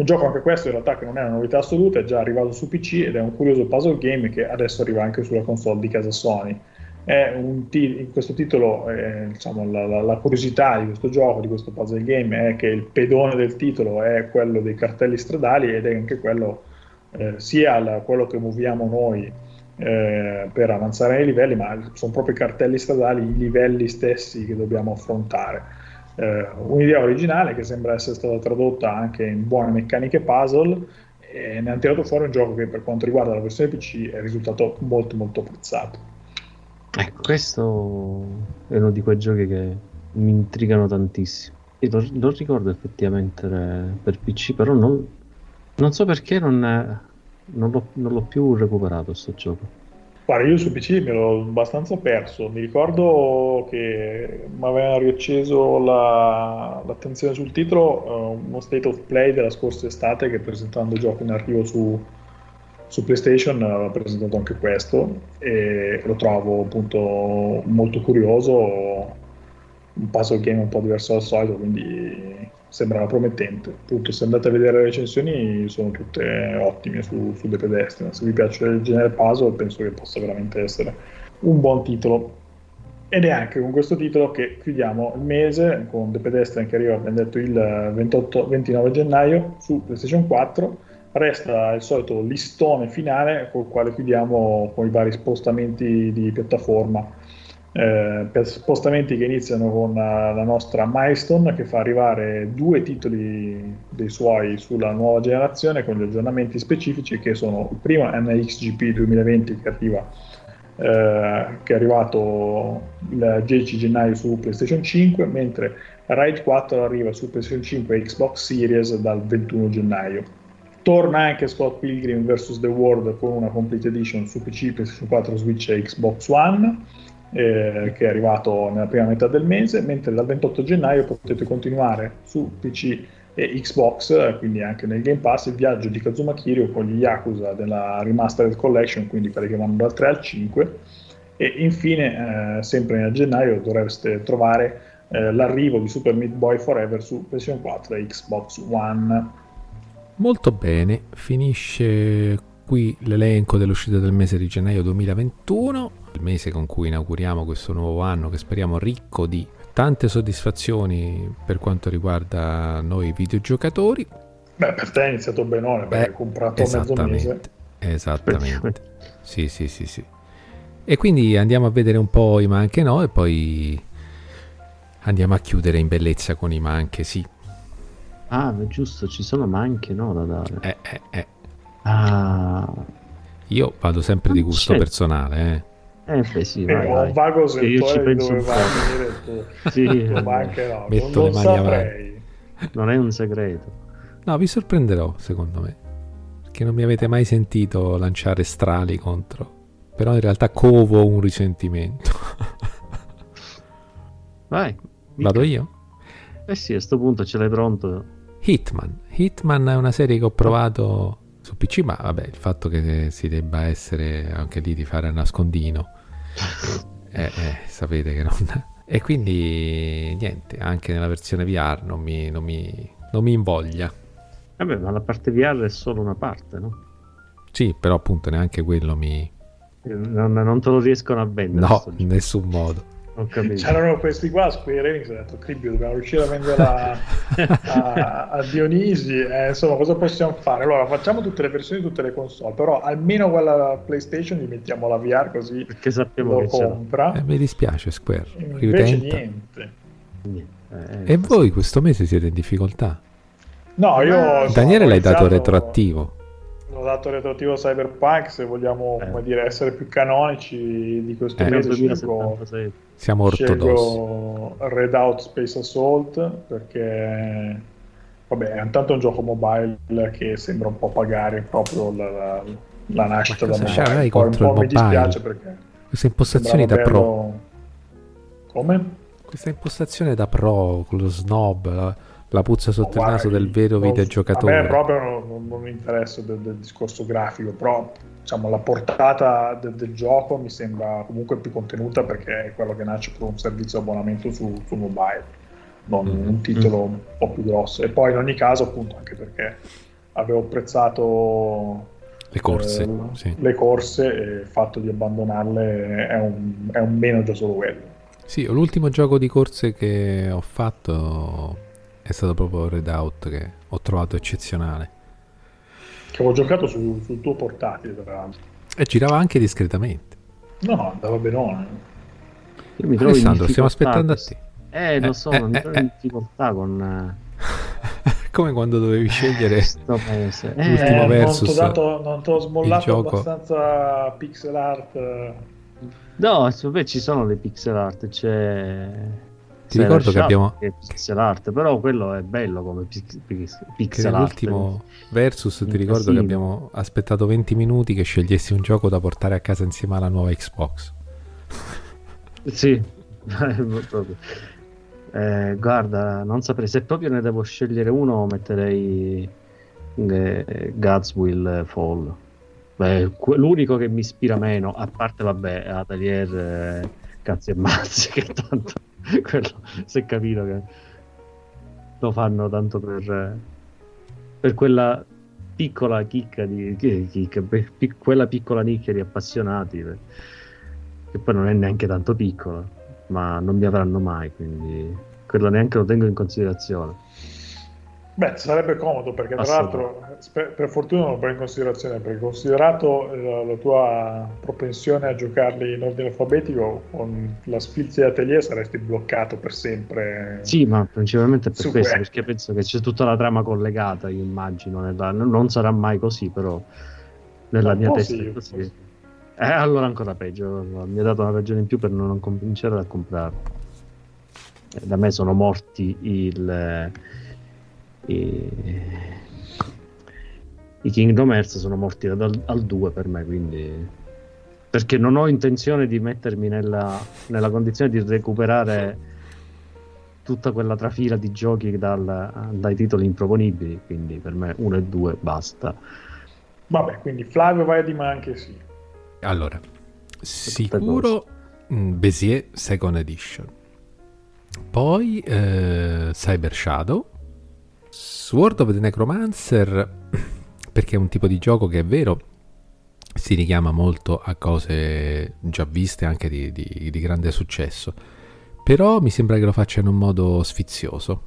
Un gioco anche questo in realtà che non è una novità assoluta, è già arrivato su PC ed è un curioso puzzle game che adesso arriva anche sulla console di casa Sony t- in questo titolo eh, diciamo, la, la, la, curiosità di questo gioco, di questo puzzle game è che il pedone del titolo è quello dei cartelli stradali ed è anche quello eh, sia la, quello che muoviamo noi eh, per avanzare nei livelli, ma sono proprio i cartelli stradali, i livelli stessi che dobbiamo affrontare. Eh, un'idea originale che sembra essere stata tradotta anche in buone meccaniche puzzle e ne hanno tirato fuori un gioco che per quanto riguarda la versione PC è risultato molto molto apprezzato. Ecco, questo è uno di quei giochi che mi intrigano tantissimo. Io lo, lo ricordo effettivamente per PC, però non, non so perché non, non, l'ho, non, l'ho, più recuperato questo gioco. Guarda, io su PC me l'ho abbastanza perso. Mi ricordo che mi avevano riacceso la, l'attenzione sul titolo uh, uno state of play della scorsa estate che presentando giochi in arrivo su, su PlayStation aveva presentato anche questo e lo trovo appunto molto curioso, un puzzle game un po' diverso dal solito, quindi sembrava promettente. Appunto, se andate a vedere le recensioni sono tutte ottime su, su The Pedestrian. Se vi piace il genere puzzle penso che possa veramente essere un buon titolo. Ed è anche con questo titolo che chiudiamo il mese con The Pedestrian che arriva, abbiamo detto, il 28, 29 gennaio su PlayStation 4 resta il solito listone finale col quale chiudiamo con i vari spostamenti di piattaforma. Eh, spostamenti che iniziano con la, la nostra Milestone che fa arrivare due titoli dei suoi sulla nuova generazione con gli aggiornamenti specifici che sono il primo NXGP 2020 che arriva eh, che è arrivato il 10 gennaio su PlayStation 5 mentre Ride 4 arriva su PlayStation 5 e Xbox Series dal 21 gennaio Torna anche Scott Pilgrim vs. The World con una Complete Edition su PC, PlayStation 4, Switch e Xbox One, eh, che è arrivato nella prima metà del mese, mentre dal 28 gennaio potete continuare su PC e Xbox, quindi anche nel Game Pass, il viaggio di Kazuma Kiryu con gli Yakuza della Remastered Collection, quindi quelli che vanno dal 3 al 5. E infine, eh, sempre a gennaio, dovreste trovare eh, l'arrivo di Super Meat Boy Forever su PlayStation 4 e Xbox One. Molto bene, finisce qui l'elenco dell'uscita del mese di gennaio 2021, il mese con cui inauguriamo questo nuovo anno che speriamo ricco di tante soddisfazioni per quanto riguarda noi videogiocatori. Beh, per te è iniziato benone perché hai comprato mezzo mese. Esattamente. Sì, sì, sì, sì. E quindi andiamo a vedere un po' i ma anche no e poi andiamo a chiudere in bellezza con i ma anche sì. Ah, giusto, ci sono ma anche no da dare. Eh, eh, eh. Ah. Io vado sempre di gusto personale, eh. Eh, beh, sì, vai, eh, vai. un vago sentore di dove va a finire tu. sì, (laughs) ma anche no, Metto non, le mani avanti. Non è un segreto. No, vi sorprenderò, secondo me. Che non mi avete mai sentito lanciare strali contro. Però in realtà covo un risentimento. (laughs) Vai. Vado io? Eh sì, a questo punto ce l'hai pronto. Hitman. Hitman è una serie che ho provato su PC, ma vabbè, il fatto che si debba essere anche lì di fare a nascondino, eh, eh, sapete che non... E quindi niente, anche nella versione VR non mi, non mi, non mi invoglia. Vabbè, ma la parte VR è solo una parte, no? Sì, però appunto neanche quello mi... Non, non te lo riescono a vendere. No, in nessun modo. C'erano questi qua, Square Enix, ho detto, Cribbio, dobbiamo riuscire a venderla (laughs) a, a, Dionisi, eh, insomma, cosa possiamo fare? Allora, facciamo tutte le versioni di tutte le console, però almeno quella PlayStation gli mettiamo la VR così Perché sappiamo lo compra. Eh, mi dispiace, Square. Invece niente. Eh, e voi questo mese siete in difficoltà? No, io... Daniele l'hai dato retroattivo ho dato retroattivo Cyberpunk se vogliamo eh. come dire, essere più canonici di questo eh, mese scelgo, siamo ortodossi. Red Out Space Assault perché vabbè è intanto un gioco mobile che sembra un po' pagare proprio la, la, la nascita da mobile. poi un po' mi dispiace perché queste impostazioni da bello... pro come? questa impostazione da pro con lo snob la puzza sotto no, il naso del vero non, videogiocatore. A me proprio non, non mi interessa del, del, discorso grafico, però diciamo, la portata del, del, gioco mi sembra comunque più contenuta perché è quello che nasce per un servizio abbonamento su, su mobile, non mm-hmm. un titolo un po' più grosso. E poi in ogni caso, appunto, anche perché avevo apprezzato le corse, eh, sì. le corse e il fatto di abbandonarle è un, è un meno già solo quello. Sì, l'ultimo gioco di corse che ho fatto è stato proprio Redout che ho trovato eccezionale. Che ho giocato su, sul tuo portatile, tra l'altro. E girava anche discretamente. No, andava benone. Io mi trovo Alessandro, stiamo aspettando a te. Eh, lo so, eh, mi eh, trovo in eh. difficoltà con... (laughs) Come quando dovevi (laughs) scegliere (laughs) l'ultimo eh, versus. Non ti ho smollato abbastanza pixel art. No, vabbè, ci sono le pixel art, c'è ti ricordo che abbiamo pixel art, però quello è bello come pix, pix, pixel art. L'ultimo versus ti ricordo che abbiamo aspettato 20 minuti che scegliessi un gioco da portare a casa insieme alla nuova Xbox. (laughs) Sì, (laughs) eh, guarda, non saprei se proprio ne devo scegliere uno, metterei eh, God's Will Fall. Beh, l'unico che mi ispira meno, a parte vabbè, Atelier, eh, cazzi e mazzi, (laughs) che tanto (laughs) quello si è capito che lo fanno tanto per, per quella piccola chicca di chicca, pic, quella piccola nicchia di appassionati che poi non è neanche tanto piccola ma non mi avranno mai quindi quello neanche lo tengo in considerazione Beh, sarebbe comodo perché tra l'altro per fortuna non lo prendi in considerazione perché considerato la, la, tua propensione a giocarli in ordine alfabetico con la Spilzia Atelier saresti bloccato per sempre. Sì, ma principalmente per questo Web. perché penso che c'è tutta la trama collegata, io immagino, nella, non sarà mai così però nella mia testa sì, è così. Eh, allora ancora peggio, mi ha dato una ragione in più per non cominciare a comprarlo. Eh, da me sono morti il i, i Kingdom Hearts sono morti dal, al 2 per me, quindi perché non ho intenzione di mettermi nella, nella condizione di recuperare tutta quella trafila di giochi dal, dai titoli improponibili, quindi per me 1 e 2 basta. Vabbè, quindi Flavio vai di ma anche sì. Allora, sicuro Bézier Second Edition. Poi eh, Cyber Shadow Sword of the Necromancer, (clears throat) perché è un tipo di gioco che è vero, si richiama molto a cose già viste anche di, di, di grande successo, però mi sembra che lo faccia in un modo sfizioso.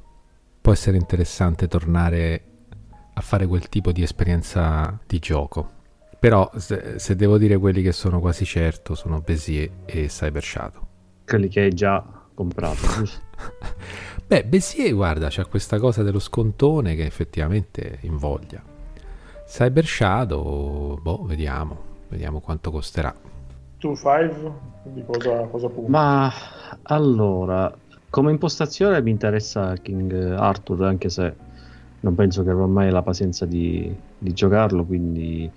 Può essere interessante tornare a fare quel tipo di esperienza di gioco. Però se, se devo dire quelli che sono quasi certo sono Bézier e Cyber Shadow. Quelli che hai già comprato. (laughs) Beh, Bézier, guarda, c'è questa cosa dello scontone che effettivamente invoglia. Cyber Shadow, boh, vediamo, vediamo quanto costerà. 2.5, di cosa, cosa punti? Ma allora, come impostazione mi interessa King Arthur, anche se non penso che avrò mai la pazienza di, di giocarlo, quindi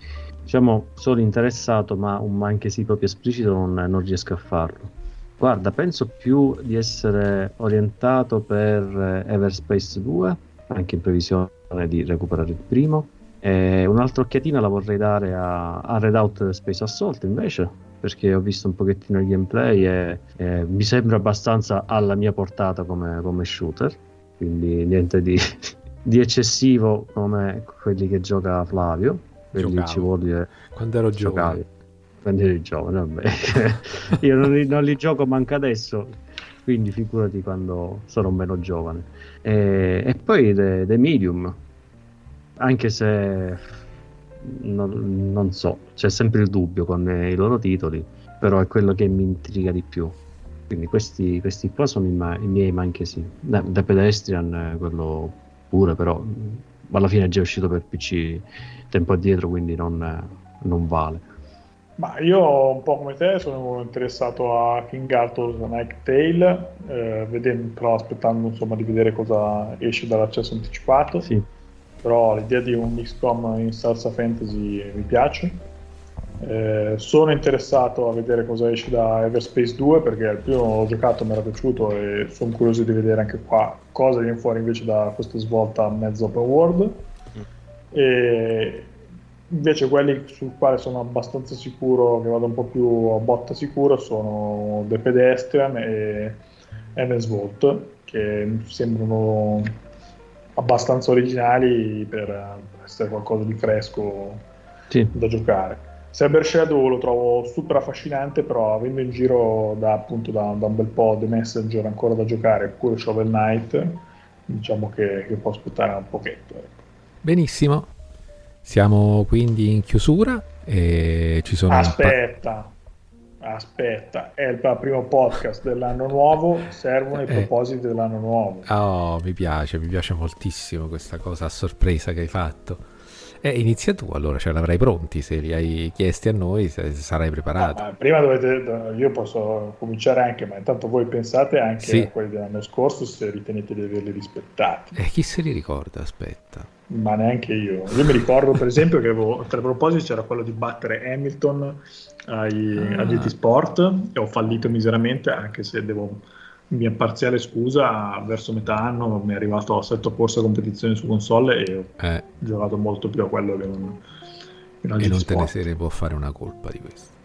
diciamo sono interessato, ma un ma anche sì proprio esplicito non, non riesco a farlo. Guarda, penso più di essere orientato per eh, Everspace 2, anche in previsione di recuperare il primo. E un'altra occhiatina la vorrei dare a, a Redout Space Assault invece, perché ho visto un pochettino il gameplay e, e mi sembra abbastanza alla mia portata come, come shooter, quindi niente di, (laughs) di, eccessivo come quelli che gioca Flavio. Quelli Giocavo. ci vuole quando ero giovane quando eri giovane, vabbè. (laughs) Io non li, non li, gioco manco adesso, quindi figurati quando sarò meno giovane. E, e poi The, The, Medium, anche se non, non, so, c'è sempre il dubbio con i loro titoli, però è quello che mi intriga di più. Quindi questi, questi qua sono i, ma- i miei manche sì. The, The Pedestrian, quello pure, però alla fine è già uscito per PC tempo addietro, quindi non, non vale. Ma io un po' come te sono interessato a King Arthur's Night Tale, eh, vedendo, però aspettando insomma, di vedere cosa esce dall'accesso anticipato. Sì. Però l'idea di un XCOM in salsa fantasy mi piace. Eh, sono interessato a vedere cosa esce da Everspace 2 perché il primo l'ho giocato, mi era piaciuto e sono curioso di vedere anche qua cosa viene fuori invece da questa svolta mezzo open world. Mm. E Invece quelli sul quale sono abbastanza sicuro che vado un po' più a botta sicuro sono The Pedestrian e Evans Vault che sembrano abbastanza originali per essere qualcosa di fresco sì. da giocare. Cyber Shadow lo trovo super affascinante, però avendo in giro da, appunto, da, da un bel po' The Messenger ancora da giocare, pure Shovel Knight, diciamo che, che può aspettare un pochetto. Ecco. Benissimo, siamo quindi in chiusura e ci sono... Aspetta, pa- aspetta, è il primo podcast dell'anno nuovo, servono i eh. propositi dell'anno nuovo. Oh, mi piace, mi piace moltissimo questa cosa a sorpresa che hai fatto. Eh, inizia tu allora, cioè l'avrai pronti, se li hai chiesti a noi sarai preparato. No, prima dovete, io posso cominciare anche, ma intanto voi pensate anche sì. a quelli dell'anno scorso se ritenete di averli rispettati. E eh, chi se li ricorda? Aspetta ma neanche io. Io mi ricordo, per esempio, che avevo, tra i propositi c'era quello di battere Hamilton ai, ah. a GT Sport e ho fallito miseramente, anche se devo mia parziale scusa, verso metà anno mi è arrivato a setto corsa competizioni su console e ho eh. giocato molto più a quello che non, e non te ne se ne può fare una colpa di questo.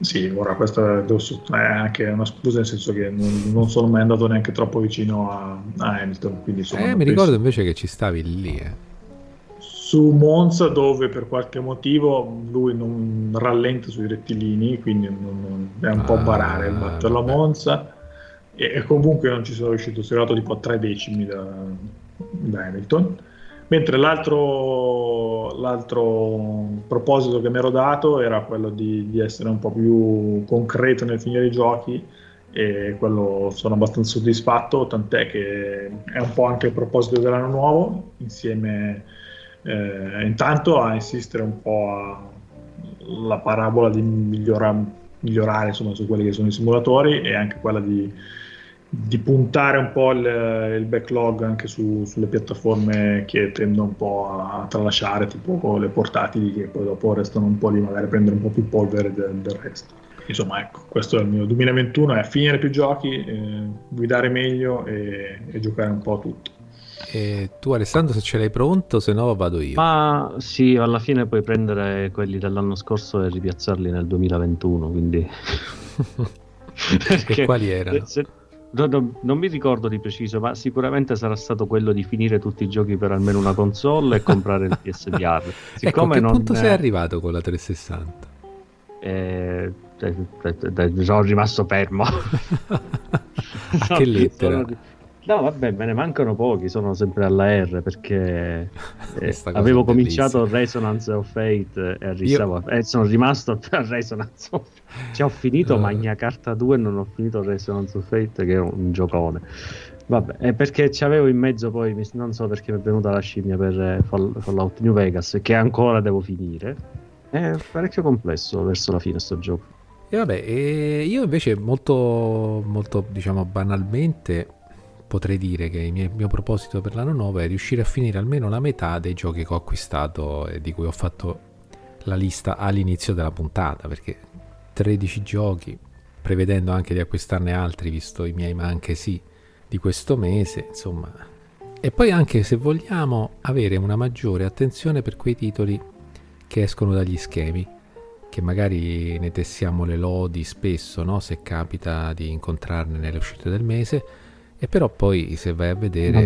Sì, ora questa è anche una scusa nel senso che non, non sono mai andato neanche troppo vicino a, a Hamilton. Quindi eh, mi ricordo invece che ci stavi lì. Eh. Su Monza dove per qualche motivo lui non rallenta sui rettilini, quindi non, non, è un ah, po' barare il battere la Monza e, e, comunque non ci sono riuscito, sono arrivato tipo a tre decimi da, da Hamilton. Mentre l'altro, l'altro, proposito che mi ero dato era quello di, di, essere un po' più concreto nel finire i giochi e quello sono abbastanza soddisfatto, tant'è che è un po' anche il proposito dell'anno nuovo, insieme eh, intanto a insistere un po' alla parabola di migliora, migliorare insomma, su quelli che sono i simulatori e anche quella di di puntare un po' il, il backlog anche su, sulle piattaforme che tendono un po' a, tralasciare, tipo le portatili che poi dopo restano un po' lì, magari prendere un po' più polvere del, del resto. Insomma, ecco, questo è il mio 2021, è finire più giochi, eh, guidare meglio e, e, giocare un po' a tutto. E tu Alessandro se ce l'hai pronto, se no vado io. Ma sì, alla fine puoi prendere quelli dell'anno scorso e ripiazzarli nel 2021, quindi... (laughs) e quali erano? (laughs) Se, No, no, non mi ricordo di preciso, ma sicuramente sarà stato quello di finire tutti i giochi per almeno una console e comprare il (laughs) PSVR. Ecco, Siccome ecco, a che punto è... sei arrivato con la 360? Eh, eh, eh, sono rimasto fermo. (laughs) a (laughs) che lettera? Sono No, vabbè, me ne mancano pochi, sono sempre alla R perché (laughs) eh, avevo cominciato Resonance of Fate e Io... eh, sono rimasto a (laughs) Resonance of Fate. Cioè, ho finito uh... Magna Carta 2 e non ho finito Resonance of Fate che è un giocone. Vabbè, è perché c'avevo in mezzo poi, non so perché mi è venuta la scimmia per eh, Fallout New Vegas che ancora devo finire. È parecchio complesso verso la fine sto gioco. E vabbè, e io invece molto, molto diciamo banalmente potrei dire che il mio, mio, proposito per l'anno nuovo è riuscire a finire almeno la metà dei giochi che ho acquistato e di cui ho fatto la lista all'inizio della puntata, perché 13 giochi, prevedendo anche di acquistarne altri, visto i miei ma anche sì, di questo mese, insomma. E poi anche se vogliamo avere una maggiore attenzione per quei titoli che escono dagli schemi, che magari ne tessiamo le lodi spesso, no? se capita di incontrarne nelle uscite del mese, e però poi se vai a vedere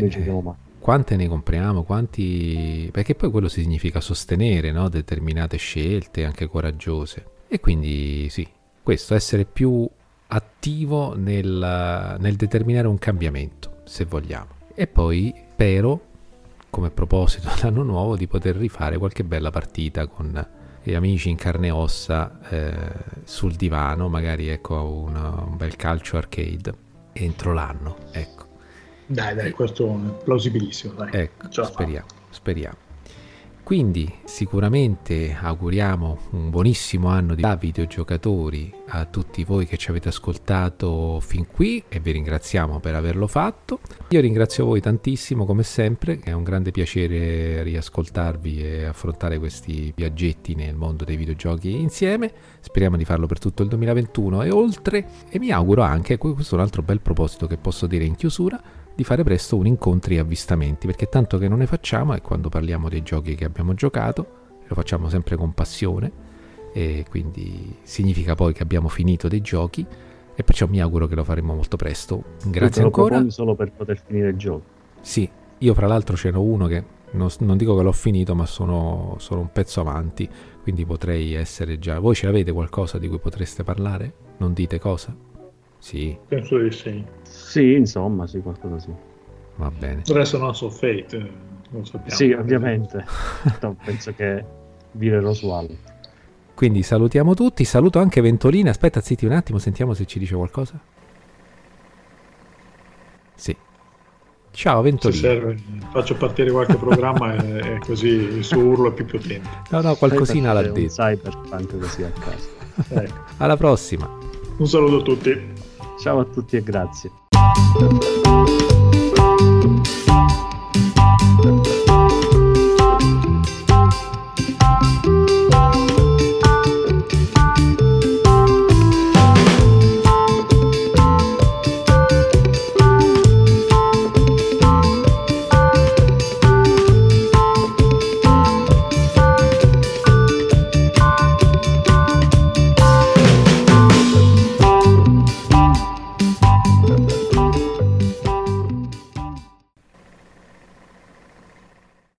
quante ne compriamo, quanti... perché poi quello significa sostenere no? determinate scelte anche coraggiose. E quindi sì, questo, essere più attivo nel, nel determinare un cambiamento, se vogliamo. E poi spero, come proposito (laughs) dell'anno nuovo, di poter rifare qualche bella partita con gli amici in carne e ossa eh, sul divano, magari ecco un, un bel calcio arcade entro l'anno. Ecco. Dai, dai, questo è plausibilissimo. Dai. Ecco, speriamo, speriamo. Quindi sicuramente auguriamo un buonissimo anno da videogiocatori a tutti voi che ci avete ascoltato fin qui e vi ringraziamo per averlo fatto. Io ringrazio voi tantissimo come sempre, è un grande piacere riascoltarvi e affrontare questi viaggetti nel mondo dei videogiochi insieme. Speriamo di farlo per tutto il 2021 e oltre e mi auguro anche, questo è un altro bel proposito che posso dire in chiusura, di fare presto un incontri e avvistamenti, perché tanto che non ne facciamo e quando parliamo dei giochi che abbiamo giocato lo facciamo sempre con passione e quindi significa poi che abbiamo finito dei giochi e perciò mi auguro che lo faremo molto presto. Grazie lo ancora. solo per poter finire il gioco. Sì, io fra l'altro ce n'ho uno che non, non dico che l'ho finito, ma sono, sono, un pezzo avanti, quindi potrei essere già. Voi ce l'avete qualcosa di cui potreste parlare? Non dite cosa? Sì. Penso di sì. Sì, insomma, sì, qualcosa sì. Va bene. Adesso non so Fate, eh, lo sappiamo. Sì, ovviamente. penso che virerò su altro. Quindi salutiamo tutti, saluto anche Ventolina. Aspetta, zitti un attimo, sentiamo se ci dice qualcosa. Sì. Ciao Ventolina. Se serve, faccio partire qualche programma e, e, così il suo urlo è più potente. No, no, qualcosina l'ha detto. Cyberpunk così a casa. Ecco. Alla prossima. Un saluto a tutti. Ciao a tutti e grazie.